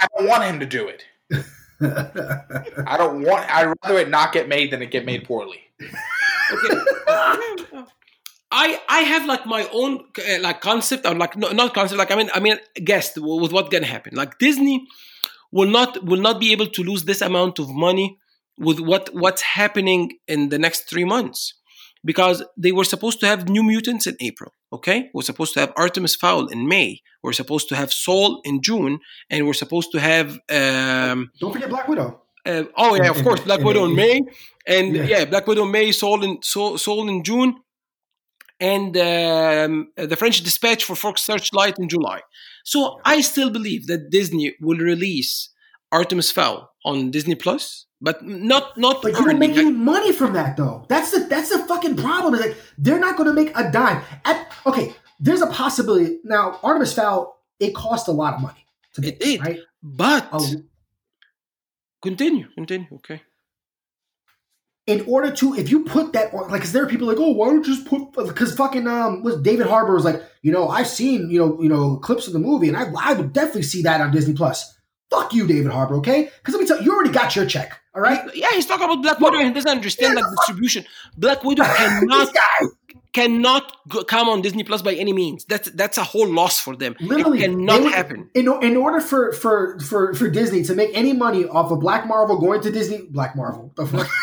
I don't want him to do it. I don't want. I'd rather it not get made than it get made poorly. Okay. I I have like my own uh, like concept or like no, not concept like I mean I mean guessed with what's gonna happen. Like Disney will not will not be able to lose this amount of money with what what's happening in the next three months because they were supposed to have New Mutants in April. Okay, we're supposed to have Artemis Fowl in May. We're supposed to have Soul in June, and we're supposed to have um, Don't forget Black Widow. uh, oh yeah, of course, Black Widow in in- May, and Yeah. yeah. Black Widow in May, Soul in Soul, Soul in June, and um, the French Dispatch for Fox Searchlight in July. So I still believe that Disney will release Artemis Fowl on Disney Plus, but not not. But you're not early. make any money from that though. That's the that's the fucking problem. Is like they're not gonna make a dime. At, okay, there's a possibility now. Artemis Fowl it cost a lot of money to It did. right? but Oh, continue, continue. Okay. in order to, if you put that, on, like, because there are people like, oh, why don't you just put, because fucking, um, was David Harbour was like, you know, I've seen, you know, you know, clips of the movie, and I, I would definitely see that on Disney Plus. Fuck you, David Harbour, okay? Because let me tell you, you already got your check, all right? Yeah, he's talking about Black Widow and he doesn't understand Yeah, that distribution. Black Widow cannot cannot go, come on Disney Plus by any means. That's that's a whole loss for them. literally, it cannot would- happen. In, in order for, for for for Disney to make any money off of Black Marvel going to Disney, Black Marvel, the fuck?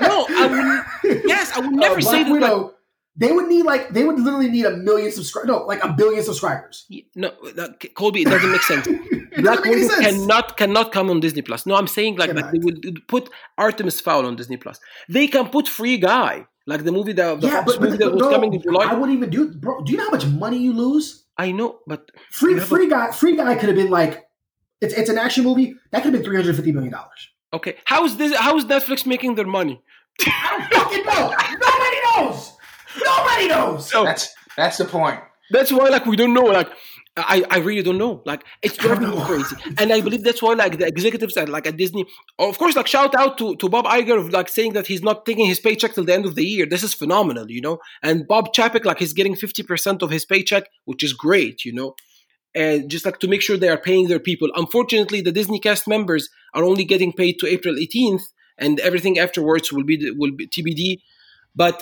No, I would. Yes, I would never Uh, say Black that. like, Widow. They would need like they would literally need a million subscribers. No, like a billion subscribers. no, that, Colby, it doesn't make sense. It Black doesn't make any Widow sense. cannot cannot come on Disney Plus. No, I'm saying like, like they would put Artemis Fowl on Disney Plus. They can put Free Guy, like the movie that the yeah, Fox but, but, movie that but was no, coming in July. I wouldn't even do, bro. Do you know how much money you lose? I know, but Free You a- free guy, free guy could have been like, it's it's an action movie that could have been three hundred fifty million dollars. okay, how is this? How is Netflix making their money? I don't fucking know. Nobody knows. Nobody knows. So That's that's the point. that's why like we don't know like I, I really don't know. Like it's driving me crazy. And i believe that's why like the executives at like at disney. Of course like shout out to, to bob Iger of like saying that he's not taking his paycheck till the end of the year. This is phenomenal you know? And bob chapek like he's getting 50% of his paycheck which is great you know? And just like to make sure they are paying their people. Unfortunately the disney cast members are only getting paid to april 18th and everything afterwards will be will be tbd but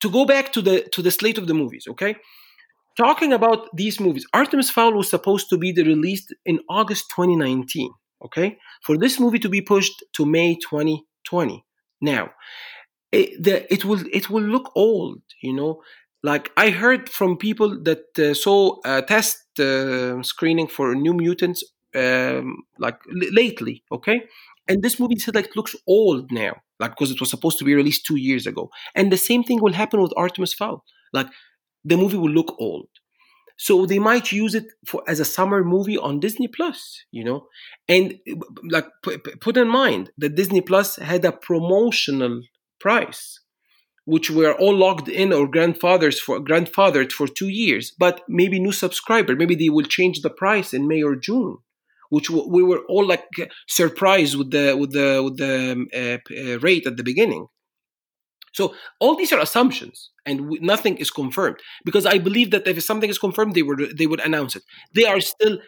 to go back to the to the slate of the movies okay talking about these movies, Artemis Fowl was supposed to be released in August 2019. Okay, for this movie to be pushed to May 2020. Now, it, the, it will it will look old. You know, like I heard from people that uh, saw a test uh, screening for New Mutants, um, like l- lately. Okay, and this movie said like looks old now, like because it was supposed to be released two years ago. And the same thing will happen with Artemis Fowl. Like the movie will look old. So they might use it for as a summer movie on Disney Plus, you know, and like pu- pu- put in mind that Disney Plus had a promotional price, which were all logged in or grandfathers for grandfathered for two years. But maybe new subscriber, maybe they will change the price in May or June, which we were all like surprised with the with the with the um, uh, uh, rate at the beginning. So all these are assumptions, and nothing is confirmed. Because I believe that if something is confirmed, they would they would announce it. They are still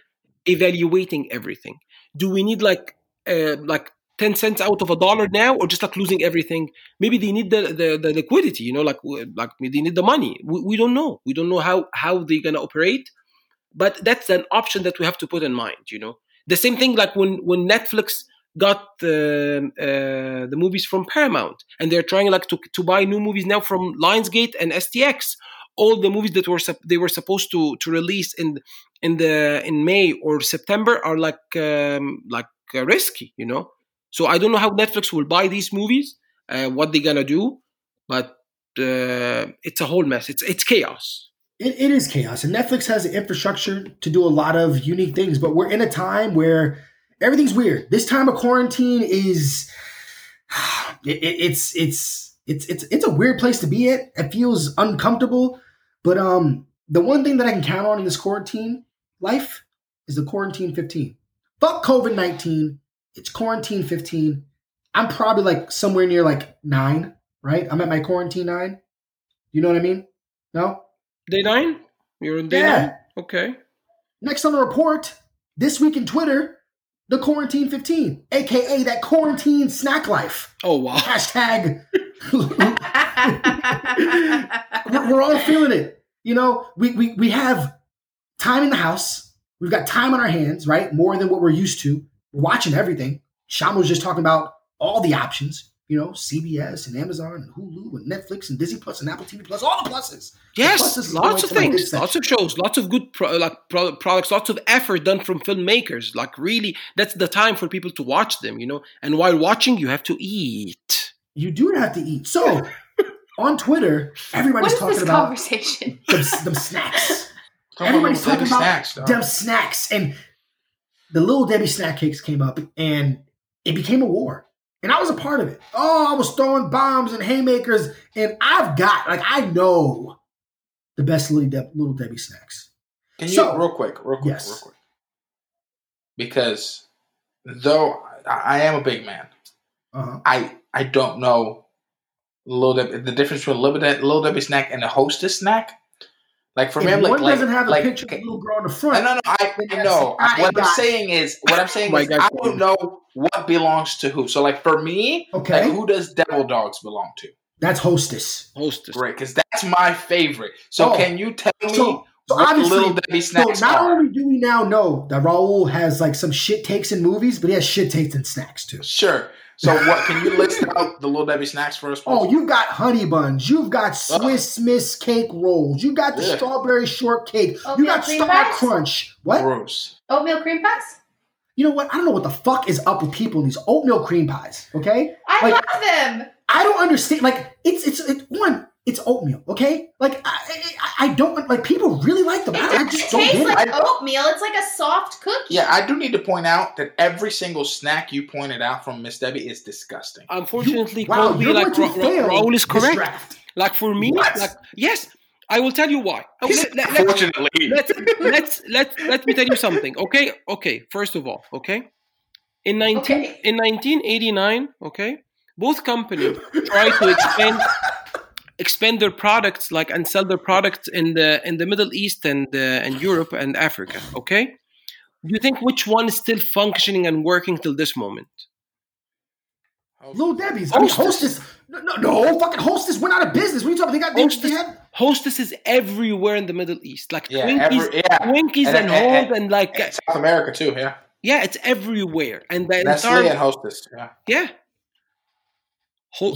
evaluating everything. Do we need like uh, like ten cents out of a dollar now, or just like losing everything? Maybe they need the the, the liquidity. You know, like like they need the money. We, we don't know. We don't know how how they're gonna operate. But that's an option that we have to put in mind. You know, the same thing like when when Netflix got the uh, the movies from Paramount, and they're trying like to to buy new movies now from Lionsgate and STX. All the movies that were they were supposed to to release in in the in May or September are like um, like uh, risky, you know. So I don't know how Netflix will buy these movies, uh, what they're gonna do, but uh, it's a whole mess. It's it's chaos. It, it is chaos, and Netflix has the infrastructure to do a lot of unique things. But we're in a time where everything's weird. This time of quarantine is it, it- it's it's it's it's it's a weird place to be at. It feels uncomfortable. But um, the one thing that I can count on in this quarantine life is the quarantine fifteen. Fuck COVID nineteen. It's quarantine fifteen. I'm probably like somewhere near like nine, right? I'm at my quarantine nine. You know what I mean? No. Day nine, you're on day Yeah. nine. Okay. Next on the report, this week in Twitter, the quarantine 15, aka that quarantine snack life. Oh wow. Hashtag. we're, we're all feeling it. You know, we, we we have time in the house. We've got time on our hands, right? More than what we're used to. We're watching everything. Sham was just talking about all the options. You know, CBS and Amazon and Hulu and Netflix and Disney Plus and Apple TV Plus, all the pluses. Yes, pluses lots of to my good things, lots of shows, lots of good pro- like pro- products, lots of effort done from filmmakers. Like really, that's the time for people to watch them, you know. And while watching, you have to eat. You do have to eat. So on Twitter, everybody's is talking this about conversation? them, them snacks. Talking Everybody's about talking Debbie about snacks, dog. them snacks. And the little Debbie snack cakes came up and it became a war. And I was a part of it. Oh, I was throwing bombs and haymakers. And I've got, like, I know the best little, De- little Debbie snacks. Can you So- real quick, real quick, Yes. real quick? Because though I, I am a big man, Uh-huh. I I don't know Little Debbie, the difference between Little Debbie, Little Debbie snack and a Hostess snack. Like for If me, I'm like, one like, doesn't have a like, picture of okay, the little girl in the no, front. no, no, I, I know. What I'm saying is, what I'm saying is, I don't know what belongs to who. So, like for me, Okay, like who does Devil Dogs belong to? that's hostess. Hostess. Great, because that's my favorite. So, Oh. can you tell me So- so what obviously- Little Debbie So not are? only do we now know that Raul has like some shit takes in movies, but he has shit takes in snacks too. Sure. So, what can you list out the Little Debbie snacks for us? Oh, you've got honey buns. You've got Swiss Miss cake rolls. You got the Ugh. strawberry shortcake. You got cream Star pies? Crunch. What? gross. Oatmeal cream pies? You know what? I don't know what the fuck is up with people in these oatmeal cream pies. Okay, I Like- love them. I don't understand. Like it's it's it, one. It's oatmeal. Okay, like I, I, I don't like people really like them. I, I It, just it don't tastes get it. like oatmeal. It's like a soft cookie. Yeah, I do need to point out that every single snack you pointed out from Miss Debbie is disgusting. Unfortunately, wow, Colby, you're like going to Ra- Ra- fail Raul is correct. Like for me, What? like yes, I will tell you why. Oh, let, let, let, Unfortunately, let's let's let let me tell you something. Okay, okay. First of all, okay, in nineteen Okay. in nineteen eighty nine, okay, both companies tried to expand expand their products like and sell their products in the in the Middle East and uh, and Europe and Africa. Okay, do you think which one is still functioning and working till this moment? Little Debbie's. I mean, Hostess. hostess. No, no, no, fucking hostess went out of business. What are you talking about? They got they, they Hostess- had Hostess is everywhere in the Middle East, like yeah, Twinkies, every, yeah. Twinkies And- and, and- Hold and like And South America too. Yeah, yeah, it's everywhere. And the Nestle entire and Hostess. Yeah, yeah. Ho-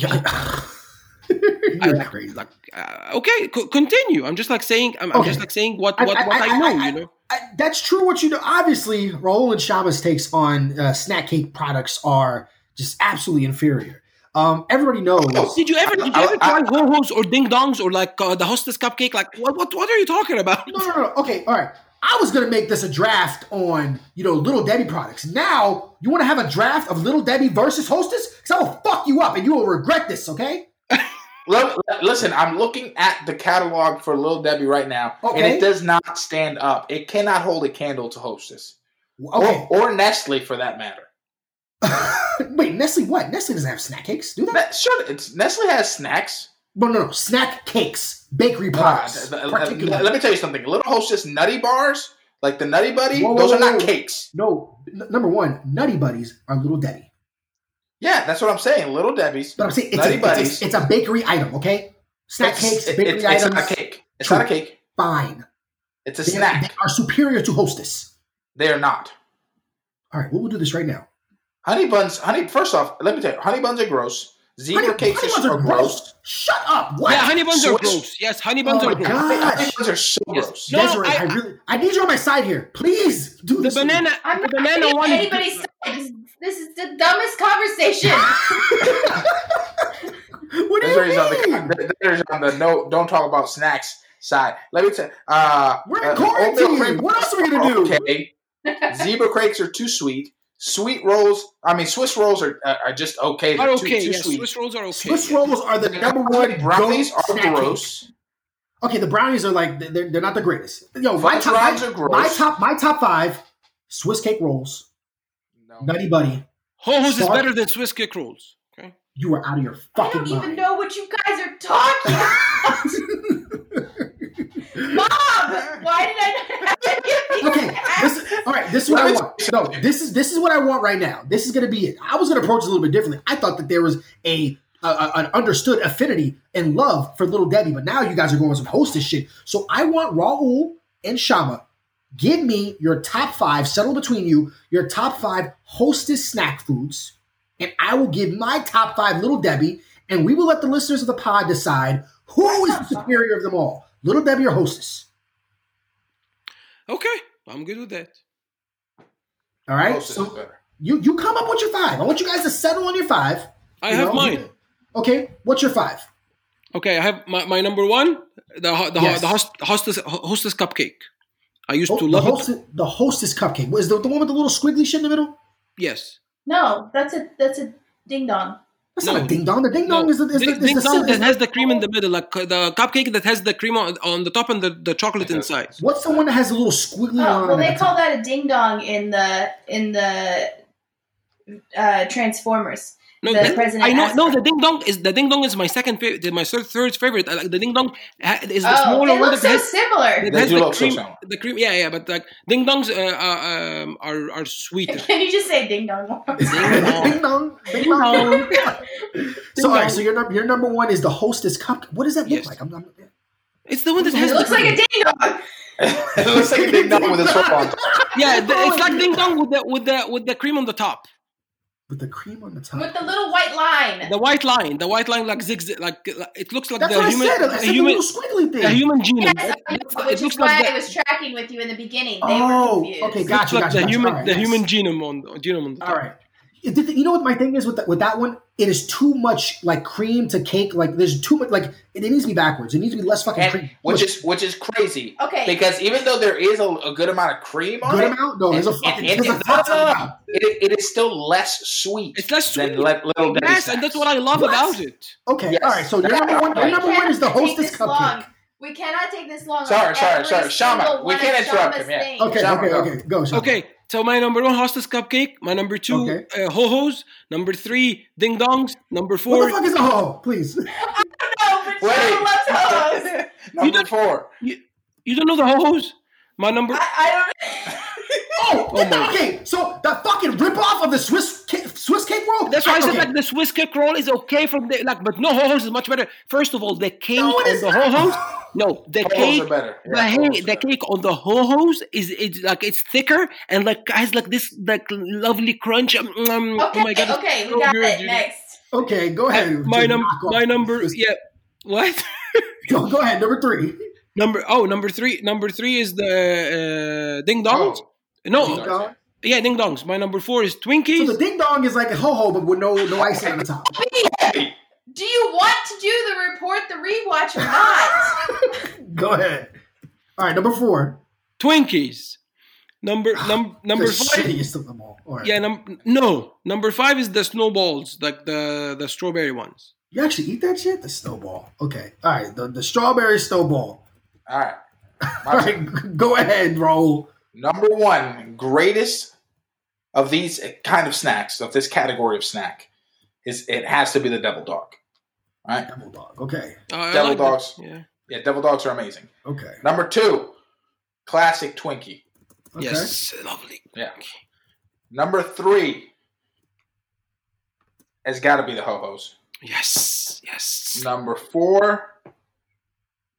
You're I- crazy. like uh, okay, co- continue. I'm just like saying. I'm, I'm just like saying what I- what I- what I, I- know. I- you know. I, that's true. What you know, obviously, Raul and Shama's takes on uh, snack cake products are just absolutely inferior. Um, everybody knows. Did you ever did you I- ever I- try ho hos or ding dongs or like uh, the hostess cupcake? Like what what what are you talking about? No, no, no. Okay, all right. I was gonna make this a draft on you know Little Debbie products. Now you want to have a draft of Little Debbie versus Hostess? Because I will fuck you up and you will regret this. Okay? Look, listen, I'm looking at the catalog for Little Debbie right now, and it does not stand up. It cannot hold a candle to Hostess, Okay. or, or Nestle for that matter. Wait, Nestle what? Nestle doesn't have snack cakes, do they? That, sure, it's Nestle has snacks. No, no, no. Snack cakes, bakery Uh, th- particularly. let me tell you something. Little Hostess Nutty Bars, like the Nutty Buddy, Whoa, whoa, those are whoa, not whoa. cakes. No, n- number one, Nutty Buddies are Little Debbie. Yeah, that's what I'm saying. Little Debbie's. But I'm saying it's, Nutty a, it's, a, it's a bakery item, okay? Snack It's- cakes, it- bakery it's, it's items, not a cake. It's True. not a cake. fine. It's a They, snack. they are superior to Hostess. They are not. All right, we'll do this right now. Honey buns. Honey. First off, let me tell you, honey buns are gross. Zebra Honey- cakes honey are, buns are gross. Shut up! What? Yeah, honey buns are gross. Yes, honey buns Oh are gross. God. Honey Gosh. buns are so Yes. gross. No, Desiree, I, I- really, I need you on my side here. Please do The this. for banana, I'm the banana one. is- anybody's side. This, this is the dumbest conversation. What do There's you on mean? the there's on the no don't talk about snacks side. Let me tell uh We're uh, quarantine. cream- What else are we gonna do? Okay. Zebra cakes are too sweet. Sweet rolls, I mean Swiss rolls are uh, are just okay. They're Are too, okay. too Yes, sweet. Swiss rolls are okay. Swiss rolls are the number one brownies are snack cake. gross. Okay, the brownies are like they're, they're not the greatest. Yo, my top, my, are gross. my top, my top five: Swiss cake rolls, No. Nutty Buddy. Ho hos is better than Swiss cake rolls. Okay. You are out of your fucking. I don't even mind. know what you guys are talking about. Mom, why did I not have to give Okay, this, all right. This is what I want. No, this is this is what I want right now. This is going to be it. I was going to approach it a little bit differently. I thought that there was a, a, a- an understood affinity and love for Little Debbie, but now you guys are going with some hostess shit. So I want Raul and Shama. Give me your top five. Settle between you. Your top five hostess snack foods, and I will give my top five Little Debbie, and we will let the listeners of the pod decide who is the superior of them all, Little Debbie or Hostess. Okay, I'm good with that. All right. Hostess So. You you come up with your five. I want you guys to settle on your five. I you have know? mine. Okay, what's your five? Okay, I have my, my number one, the the, Yes. the host, hostess hostess cupcake. I used Oh, to the love it. the hostess cupcake. What is the, the one with the little squiggly shit in the middle? Yes. No, that's a that's a ding dong. That's No. not a ding dong. The ding dong No, is the is the, ding, is ding the, dong is that has the cream in the middle, like uh, the cupcake that has the cream on, on the top and the, the chocolate Okay. inside. What's the one that has a little squiggly Oh, well, they the call top? that a ding dong in the in the uh, Transformers. No, the that- president I know. asked No, the ding dong is the ding dong is my second favorite. My third, third favorite. I like the ding dong is the Oh, smaller they one look that so has, similar. that They has do the look so cream. similar. the cream, yeah, yeah. But like ding dongs uh, uh, um, are are sweeter. Can you just say ding dong? one more time? Ding dong, ding dong. So, all right, so your number your number one is the Hostess Cup. What does that look Yes. like? I'm, I'm, It's the one that It has. It the looks like a ding dong. it looks like a ding dong with his foot on. Yeah, the, it's like ding dong with the with the with the cream on the top. With the cream on the top. With the little white line. The white line, the white line like zigzag, like, like it looks like That's the what human, I said. I the said human, little squiggly thing. the human genome. Yes, That- that's- which it looks is why like I was tracking with you in the beginning. They Oh, were okay, it got looks you, like got the you, got you. human, All right, the yes. human genome on genome on the top. All right. It- it- You know what my thing is with that, with that one? It is too much like cream to cake. Like there's too much. Like it, it needs to be backwards. It needs to be less fucking And, cream. which is which is crazy Okay. because even though there is a, a good amount of cream on good it, amount. No, there's a fucking. and- There's a it, it is still less sweet. It's less than sweet. little Debbie Yes, and that's what I love What? about it. Okay, Yes. all right. So your number one, your number one is the Hostess cupcake. long. We cannot take this long. Sorry, on sorry, every sorry. Shama, we one can't interrupt Shama's him, yeah. things. Okay, Shama, okay, go. okay. Go. Shama. Okay, so my number one hostess cupcake, my number two Okay. uh, ho hos, number three ding dongs, number four. What four. the fuck is a ho? Please. No, but Shama loves hoes. Number four. You don't know the ho hos? My number. I, I Oh, Oh my- okay. So that fucking ripoff of the Swiss cake, Swiss cake roll. That's why I said okay. like the Swiss cake roll is okay from the like, but no ho hos is much better. First of all, the cake No, on the not. ho hos. No, the Ho-hos cake. are better. But Yeah, hey, the better. cake on the ho hos is it's like it's thicker and like has like this like lovely crunch. Um, um, okay, oh my god! it's okay, we got good, it. dude. Next. Okay, go ahead. My Just num knock off my the number yeah. What? Go, go ahead. Number three. Number oh number three number three is the uh, ding dongs. Oh. No, Ding dong. yeah, ding dongs. My number four is Twinkies. So the ding dong is like a ho ho, but with no no icing on the top. Hey, Do you want to do the report, the rewatch, or not? Go ahead. All right, number four. Twinkies. Number ah, num, number the five. shittiest of them all. all right. Yeah, num- no. Number five is the snowballs, like the the strawberry ones. You actually eat that shit? The snowball. Okay. All right. The, the strawberry snowball. All right. All right. Go ahead, Raul. Number one, greatest of these kind of snacks, of this category of snack, is it has to be the devil dog. Right? Devil dog. Okay. Oh, I Devil like that. dogs. Yeah. Yeah, devil dogs are amazing. Okay. Number two, classic Twinkie. Okay. Yes, lovely. Yeah. Number three has got to be the ho hos. Yes, yes. Number four,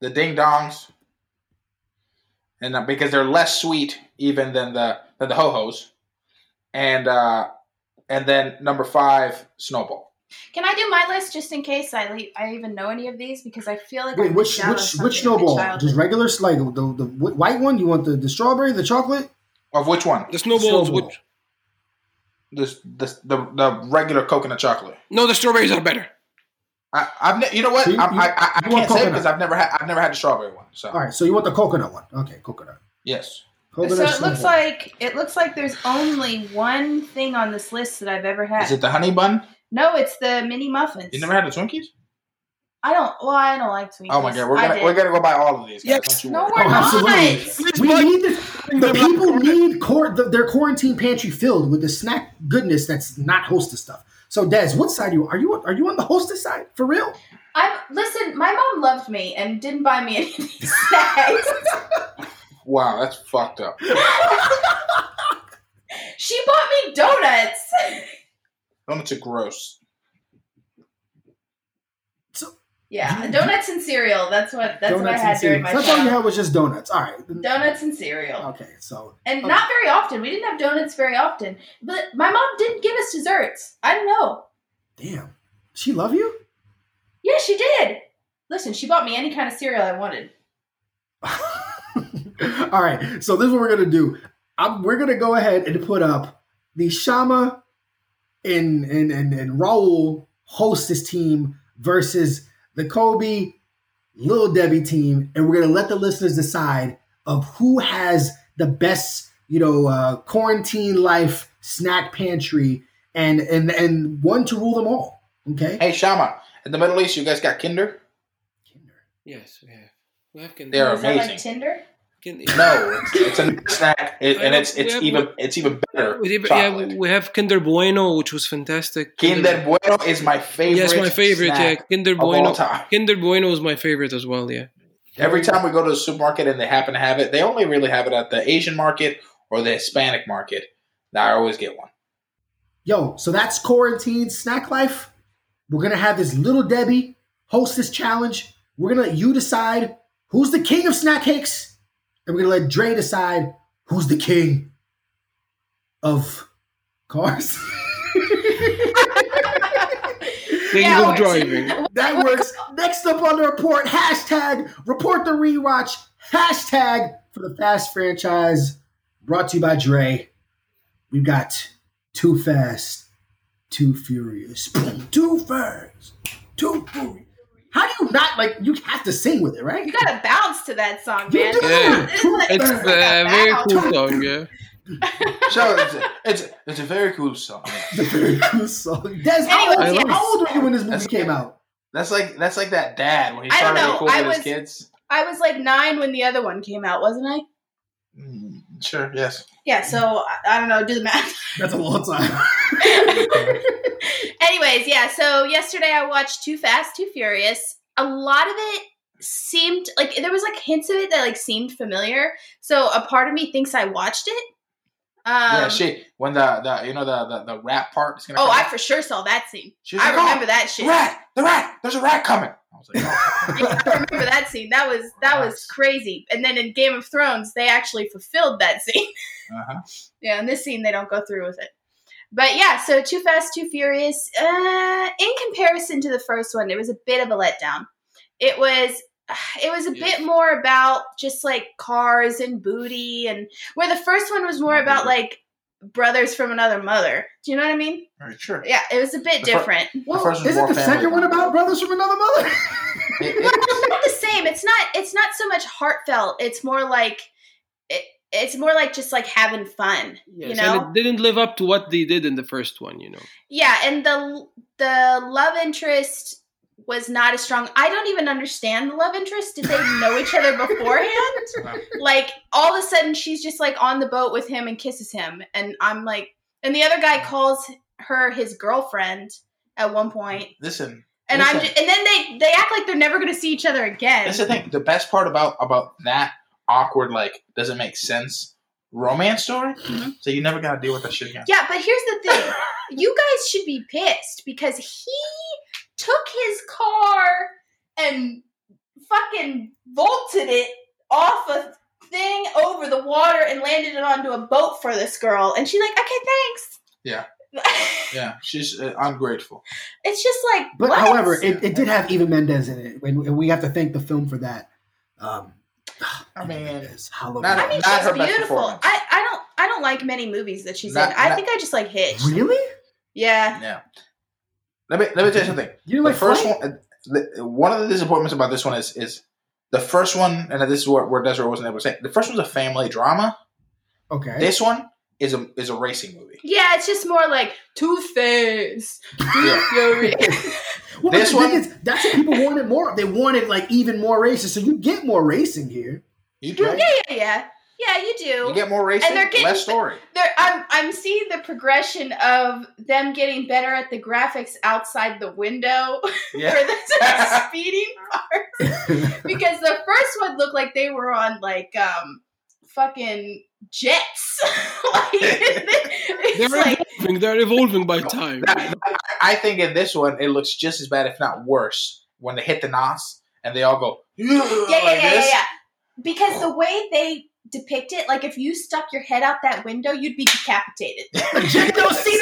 the ding dongs, and uh, because they're less sweet even than the than the ho hos, and uh, and then number five, snowball. Can I do my list just in case I le- I even know any of these because I feel like I Wait, which missed out on which which snowball? Just regular, like the, the, the white one? You want the, the strawberry, the chocolate? Of which one? The snowballs Snowball. with The the the, the regular coconut chocolate. no, the strawberries are better. I, I've ne- you know what So you- I'm, you- I I, I can't say because I've never had I've never had the strawberry one. So All right. So you want the coconut one? Okay, coconut. yes, Coconut So it looks snowball. like it looks like there's only one thing on this list that I've ever had. is it the honey bun? no, it's the mini muffins. You never had the Twinkies? I don't. Well, I don't like Twinkies. Oh my god, we're I gonna did. we're gonna go buy all of these. Guys. Yes. Don't you No, worry. we're Oh, not. absolutely. We need this. The people need cor- the, their quarantine pantry filled with the snack goodness that's not hostess stuff. So, Des, what side are you? Are you are you on the hostess side for real? I'm listen. My mom loved me and didn't buy me any snacks. Wow, that's fucked up. she bought me donuts. Donuts are gross. Yeah, donuts and cereal. That's what. That's what I had during my That's all you had was just donuts. All right. Donuts and cereal. Okay. So And Okay. not very often. We didn't have donuts very often. But my mom didn't give us desserts. I don't know. damn, she love you. Yeah, she did. Listen, she bought me any kind of cereal I wanted. All right, so this is what we're gonna do. I'm, we're gonna go ahead and put up the Shama and and and, and Raul hostess team versus the Colby Little Debbie team, and we're gonna let the listeners decide of who has the best, you know, uh, quarantine life snack pantry, and and and one to rule them all. Okay. Hey Shama, in the Middle East, you guys got Kinder? Kinder. Yes, we have. We have Kinder. They're Is that like amazing. Tinder? Can, No, it's, it's a snack, it, and it's it's have- even it's even better. we have- chocolate. yeah, we have Kinder Bueno, which was fantastic. Kinder Bueno is my favorite. Yes, my favorite. Yeah, snack Kinder of all Bueno. time. Kinder Bueno is my favorite as well. Yeah. Every time we go to the supermarket and they happen to have it, they only really have it at the Asian market or the Hispanic market. Now I always get one. Yo, so that's quarantine snack life. We're gonna have this little Debbie Hostess challenge. We're gonna let you decide who's the king of snack cakes, and we're gonna let Dre decide who's the king of cars. King Yeah, of what's- driving. that works. Next up on the report, hashtag report the rewatch, hashtag for the Fast franchise, brought to you by Dre. We've got Too Fast, Too Furious. Too Fast, Too Furious. How do you not like? You have to sing with it, right? You gotta bounce to that song, man. do. Yeah. Isn't It's it's a like a very bounce. cool song. Yeah. So it's a, it's a, it's a very cool song. It's a very cool song. Des, how, old, how old were you when this movie That's- came out? That's like that's like that dad when he I started know, recording I was- his kids. I was like nine when the other one came out, wasn't I? Mm, sure, yes. Yeah, so I, I don't know, do the math. That's a long time. Anyways, yeah, so yesterday I watched Too Fast, Too Furious. A lot of it seemed like there was like hints of it that like seemed familiar. So a part of me thinks I watched it. Um, yeah, she when the, the you know the the, the rat part is gonna. Oh, I out, for sure saw that scene. I "Oh, remember that shit. Rat, the rat. There's a rat coming. I was like, oh. Yeah, I remember that scene. That was that was crazy. And then in Game of Thrones, they actually fulfilled that scene. uh-huh. Yeah, in this scene they don't go through with it. But yeah, so Too Fast, Too Furious. Uh, in comparison to the first one, it was a bit of a letdown. It was it was a Yes. bit more about just like cars and booty and where the first one was more about like brothers from another mother. Do you know what I mean? Very sure. Yeah, it was a bit The fir- different. Well, isn't the family second one about brothers from another mother? It- it- it's not the same. It's not. It's not so much heartfelt. It's more like it, it's more like just like having fun. Yes, you know. and it didn't live up to what they did in the first one. You know. Yeah, and the the love interest was not as strong. I don't even understand the love interest. Did they know each other beforehand? Like all of a sudden she's just like on the boat with him and kisses him and I'm like and the other guy calls her his girlfriend at one point. listen, And I'm just, and then they they act like they're never going to see each other again. that's the thing. The best part about about that awkward like doesn't make sense romance story. Mhm. So you never gotta deal with that shit again. Yeah, but here's the thing. you guys should be pissed because he took his car and fucking vaulted it off a thing over the water and landed it onto a boat for this girl. And she's like, okay, thanks. Yeah. Yeah, she's uh, ungrateful. it's just like, But what? however, it, it did have Eva Mendes in it, and, and we have to thank the film for that. Um, Oh, I mean, Mendes, how not- I mean, not she's her beautiful. I, I don't I don't like many movies that she's Not- in. I not- think I just like Hitch. really? Yeah. Yeah. Let me let me tell you something. You the like first Flight? one, the, one of the disappointments about this one is is the first one, and this is where, where Desiree wasn't able to say. The first one's a family drama. Okay. This one is a is a racing movie. Yeah, it's just more like Toothface. Yeah. Well, this but the thing one- is, that's what people wanted more. They wanted like even more racing, so you get more racing here. You do. yeah, yeah, yeah. Yeah, you do. You get more racing, And they're getting- less story. there I'm I'm seeing the progression of them getting better at the graphics outside the window Yeah. for the speeding part because the first one looked like they were on like um fucking jets like They're like evolving. They're evolving by time. I think in this one it looks just as bad, if not worse, when they hit the nos and they all go yeah, yeah yeah like yeah, yeah this. yeah because the way they depict it like if you stuck your head out that window you'd be decapitated Check those cuz.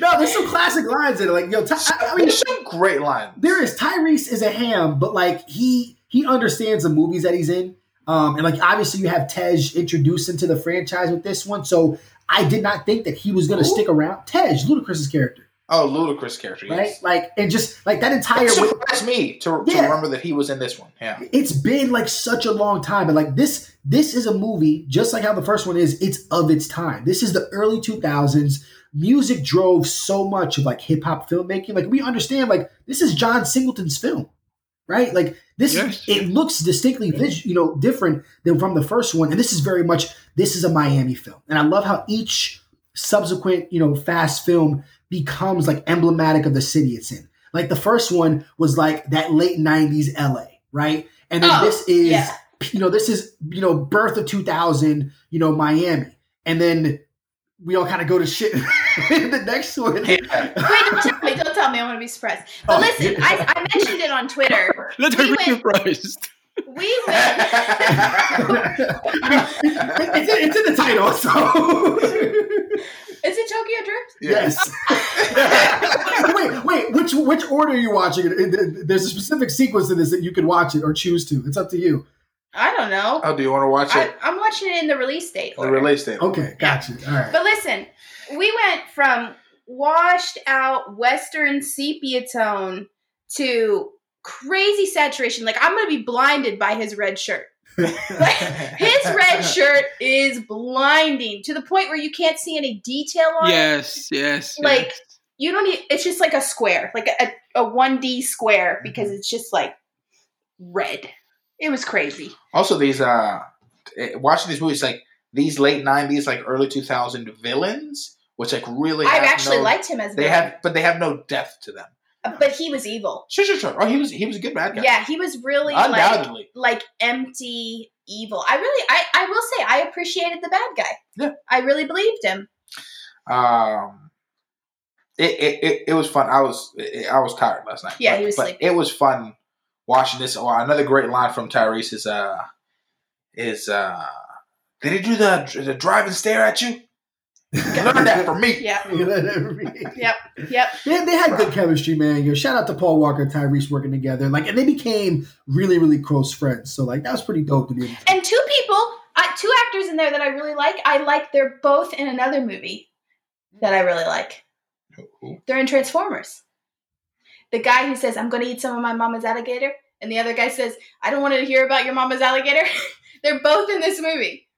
no, there's some classic lines in it. Like, yo, Ty- I, I mean, There's some great lines. there is Tyrese is a ham, but like he he understands the movies that he's in. Um, and like obviously you have Tej introduced into the franchise with this one, so I did not think that he was going to stick around. Tej, Ludacris's character, Oh, Ludacris character. right? Yes. Like, and just like that entire. It surprised me to, to Yeah. remember that he was in this one. Yeah. it's been like such a long time, and like this, this is a movie just like how the first one is. It's of its time. This is the early two thousands. Music drove so much of like hip hop filmmaking. Like we understand, like this is John Singleton's film, right? Like this, Yes. it looks distinctly, vis- you know, different than from the first one. And this is very much this is a Miami film, and I love how each subsequent, you know, fast film becomes like emblematic of the city it's in. Like the first one was like that late '90s LA, right? And then Oh, this is, yeah. you know, this is you know, birth of 2000, you know, Miami, and then we all kind of go to shit in the next one. Yeah. Wait, don't tell me. Don't tell me. I want to be surprised. But Oh, listen, yeah. I, I mentioned it on Twitter. Let her We be went- surprised. We went. it's, in, it's in the title, so Is it Tokyo Drift? yes. wait, wait. Which which order are you watching it? It- There's a specific sequence to this that you can watch it or choose to. It's up to you. I don't know. Oh, do you want to watch it? I'm watching it in the release date. The release date. Okay, gotcha. All right. But listen, we went from washed out Western sepia tone to crazy saturation. Like I'm gonna be blinded by his red shirt. like, His red shirt is blinding to the point where you can't see any detail on it. Yes, yes. Like- yes. You don't need. It's just like a square, like a a one D square, because it's just like red. It was crazy. Also, these uh, eh, watching these movies like these late '90s, like early 2000 villains, which like really I have actually no, liked him as They villain, have, but they have no depth to them. But he was evil. Sure, sure, sure. Oh, he was he was a good bad guy. Yeah, he was really like undoubtedly. like empty evil. I really, I, I will say, I appreciated the bad guy. Yeah. I really believed him. Um, it, it, it, it was fun. I was I was tired last night. Yeah, but, he was but sleepy. It was fun watching this. Oh, another great line from Tyrese is uh is uh did he do the the drive and stare at you? Learn that from me. Yeah, they, yep, yep. they had good chemistry, man. Yo, shout out to Paul Walker and Tyrese working together. Like, and they became really, really close friends. So, like, that was pretty dope to be able to And two people, uh, two actors in there that I really like. I like. They're both in another movie that I really like. They're in Transformers. The guy who says, "I'm going to eat some of my mama's alligator," and the other guy says, "I don't want to hear about your mama's alligator." They're both in this movie.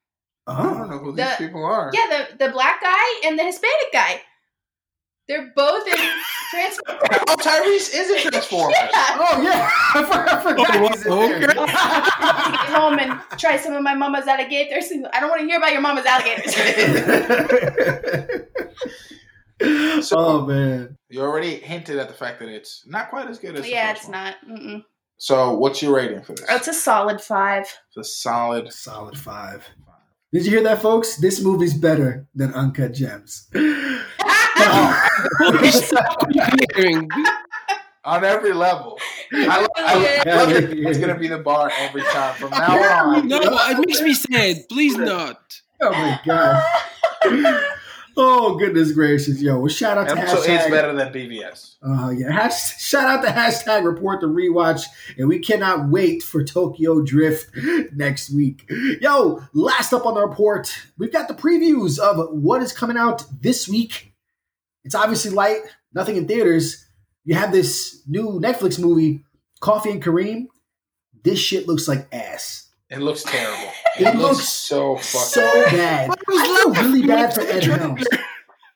I oh. don't Oh. know who The- these people are. Yeah, the the black guy and the Hispanic guy. They're both in Transformers. Oh, Tyrese is in Transformers. Yeah. Oh, yeah. I forgot, I forgot Oh, he's in there. okay. Get home and try some of my mama's alligators. I don't want to hear about your mama's alligators. So- oh, man. You already hinted at the fact that it's not quite as good as. yeah, first it's one. not. Mm-mm. So, what's your rating for this? Oh, It's a solid five. It's a solid. Solid five. Did you hear that, folks? This movie's better than Uncut Gems. On every level. I, I, I love it. It's gonna be the bar every time from now on. No, it makes me sad. Please not. Oh my god. oh goodness gracious, yo! Well, shout out to Episode hashtag. eight's better than BVS. Uh, yeah, hash, shout out to hashtag report the rewatch, and we cannot wait for Tokyo Drift next week. Yo, last up on the report, we've got the previews of what is coming out this week. It's obviously light, nothing in theaters. You have this new Netflix movie, Coffee and Kareem. This shit looks like ass. It looks terrible. It It, looks, looks so fucking. So bad. What was I feel really bad for Ed? Helms.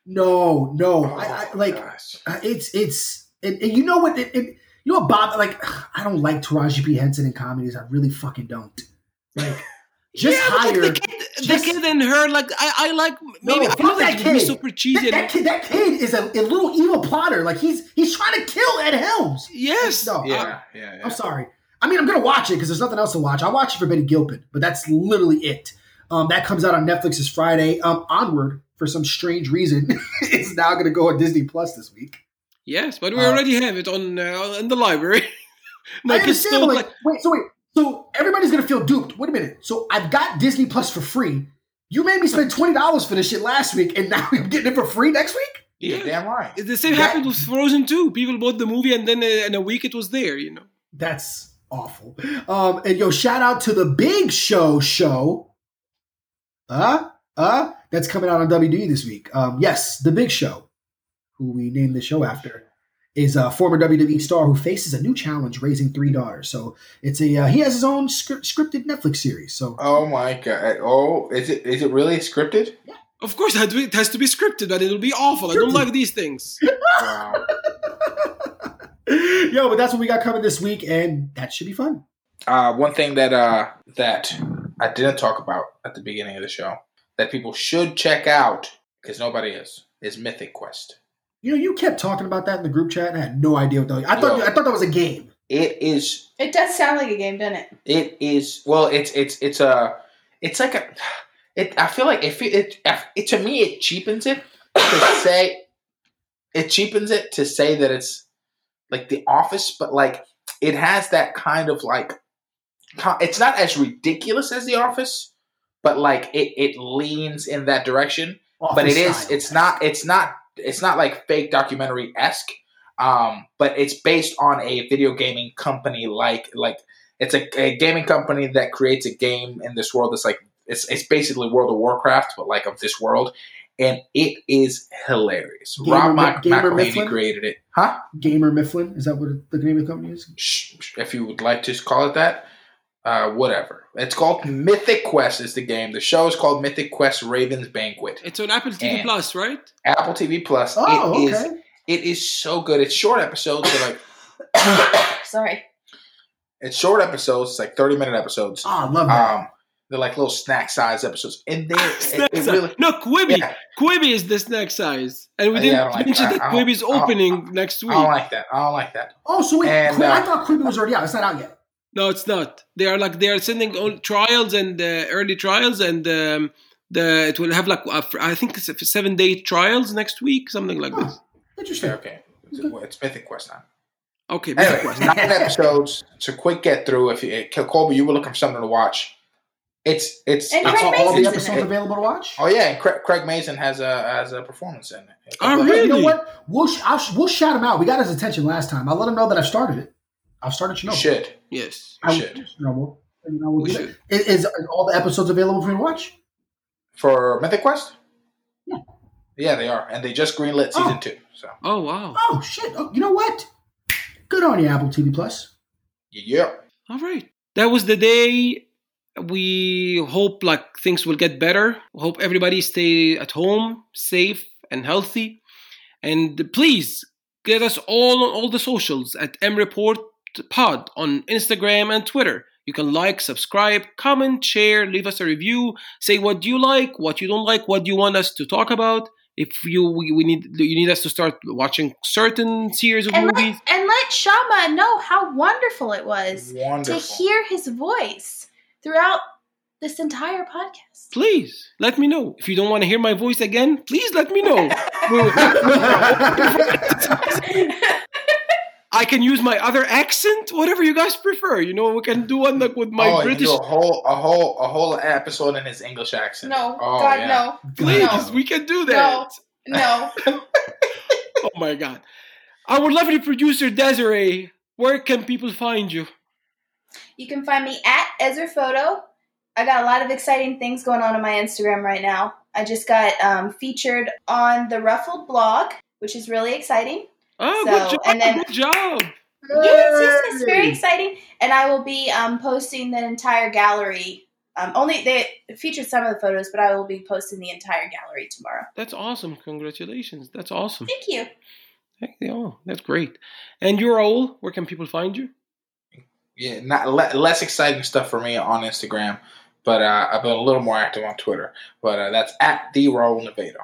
No, no, Oh I, I like. gosh. Uh, it's it's and, and you know what it, it you know what Bob like I don't like Taraji P Henson in comedies I really fucking don't like just yeah, hire like the kid, the kid and her, like I, I like No, maybe I fuck know that that would be kid. super cheesy. that, that kid that kid is a, a little evil plotter like he's he's trying to kill Ed Helms yes, no Yeah, yeah, yeah. I'm sorry I mean I'm gonna watch it because there's nothing else to watch I'll watch it for Betty Gilpin but that's literally it um that comes out on Netflix this Friday um onward for some strange reason it's now gonna go on Disney Plus this week yes, but we Uh, already have it on uh, in the library. My I kids understand, still like like, wait, so wait, so everybody's gonna feel duped. Wait a minute. So I've got Disney Plus for free. You made me spend twenty dollars for this shit last week, and now I'm getting it for free next week. yeah, Yeah. damn right. the same That- happened with Frozen too. People bought the movie and then uh, in a week it was there. You know. That's awful. Um, and yo, shout out to the Big Show show. Uh, uh, that's coming out on WWE this week. Um, yes, the Big Show, who we named the show after, is a former WWE star who faces a new challenge, raising three daughters. So it's a uh, he has his own script, scripted Netflix series. So Oh my god. Oh, is it is it really scripted? Yeah. Of course, it it has to be scripted, but it'll be awful. I don't like these things. Wow. Yo, but that's what we got coming this week, and that should be fun. Uh, one thing that uh, that I didn't talk about at the beginning of the show that people should check out because nobody is is Mythic Quest. You know, you kept talking about that in the group chat, and I had no idea what that was. I thought Yo. I thought that was a game. It is It does sound like a game, doesn't it? It is well. It's it's it's a. It's like a. It. I feel like if it, it, it to me it cheapens it to say. It cheapens it to say that it's like The Office, but like it has that kind of like. It's not as ridiculous as The Office, but like it it leans in that direction. but it is. Office It's not. It's not. It's not like fake documentary esque. Um, but it's based on a video gaming company like like it's a, a gaming company that creates a game in this world that's like it's it's basically World of Warcraft, but like of this world, and it is hilarious. Gamer Rob Mi- Mac- Gamer McElhenney Mifflin? created it, huh? Gamer Mifflin. Is that what the name of the company is? Sh- sh- If you would like to call it that, uh, whatever. It's called Mythic Quest. Is the game? The show is called Mythic Quest Raven's Banquet. It's on Apple TV And- Plus, right? Apple TV Plus. Oh, it is. okay. It is so good. It's short episodes. So like Sorry. it's short episodes. It's like thirty minute episodes. Oh, I love that. Um, they're like little snack size episodes, and they it, Snack it size. really no, Quibi. yeah. Quibi is the snack size, and we Uh, didn't yeah, like mention that. that I Quibi is opening next week. I don't like that. I don't like that. oh, so wait, and, Qui- I uh, thought Quibi was already out. It's not out yet. No, it's not. They are like they are sending all trials and uh, early trials, and um, the it will have like uh, I think it's a seven day trials next week, something like this. Interesting. Okay, okay. It's, it's Mythic Quest now. Okay, Mythic Anyway, Quest. nine episodes. It's a quick get through. If you, Colby, you were looking for something to watch. It's it's, And it's Craig Are all the episodes available to watch? oh yeah, and Craig, Craig Mazin has a has a performance in it. Oh, Hey, you know what? We'll sh- I'll sh- we'll shout him out. We got his attention last time. I'll let him know that I've started it. I've started You Chernobyl. should. Yes. You I- should. Chernobyl. And I will We should. that. Is, is all the episodes available for me to watch? For Mythic Quest? Yeah. Yeah, they are. And they just greenlit season Oh. two. So Oh wow. Oh shit! Oh, you know what? Good on you, Apple TV Plus. yeah. All right. That was the day. We hope like things will get better. Hope everybody stay at home, safe and healthy. And please get us all on all the socials at M Report Pod on Instagram and Twitter. You can like, subscribe, comment, share, leave us a review, say what you like, what you don't like, what you want us to talk about. If you we, we need you need us to start watching certain series of And movies. let, and let Shama know how wonderful it was Wonderful. to hear his voice throughout this entire podcast. please let me know. If you don't want to hear my voice again, please let me know. I can use my other accent, whatever you guys prefer. You know, we can do one like with my oh, you British. do a whole a whole a whole episode in his English accent. no, oh, God, yeah. no, Please, no. we can do that. no. Oh my god. Our lovely producer Desiree, where can people find you? You can find me at Ezra Photo. I got a lot of exciting things going on on my Instagram right now. I just got um, featured on the Ruffled blog, which is really exciting. Oh, So, good job. and then- good job. Yes, yes, it's very exciting. And I will be um, posting the entire gallery. Um, only they featured some of the photos, but I will be posting the entire gallery tomorrow. That's awesome. Congratulations. That's awesome. Thank you. Thank you. Oh, that's great. And you're all, where can people find you? Yeah, not le- less exciting stuff for me on Instagram, but uh, I've been a little more active on Twitter. But uh, that's at the Raul Nevado.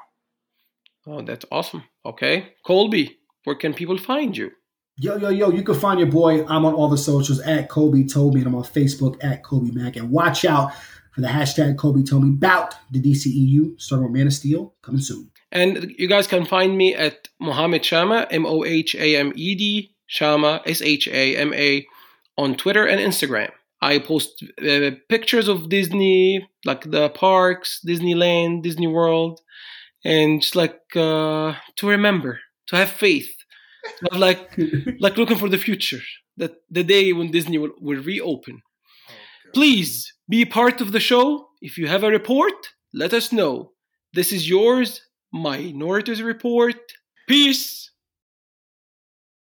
Oh, that's awesome. Okay. Colby, where can people find you? Yo, yo, yo, you can find your boy. I'm on all the socials at Kobe Toby, and I'm on Facebook at Kobe Mac. And watch out for the hashtag Kobe Toby Me about the DCEU, starting with Man of Steel, coming soon. And you guys can find me at Mohammed Shama, M O H A M E D, Shama, S H A M A, on Twitter and Instagram. I post uh, pictures of Disney, like the parks, Disneyland, Disney World, and just like uh, to remember, to have faith, like like looking for the future, that the day when Disney will, will reopen. Please be part of the show. If you have a report, let us know. This is yours, Minorities Report. Peace.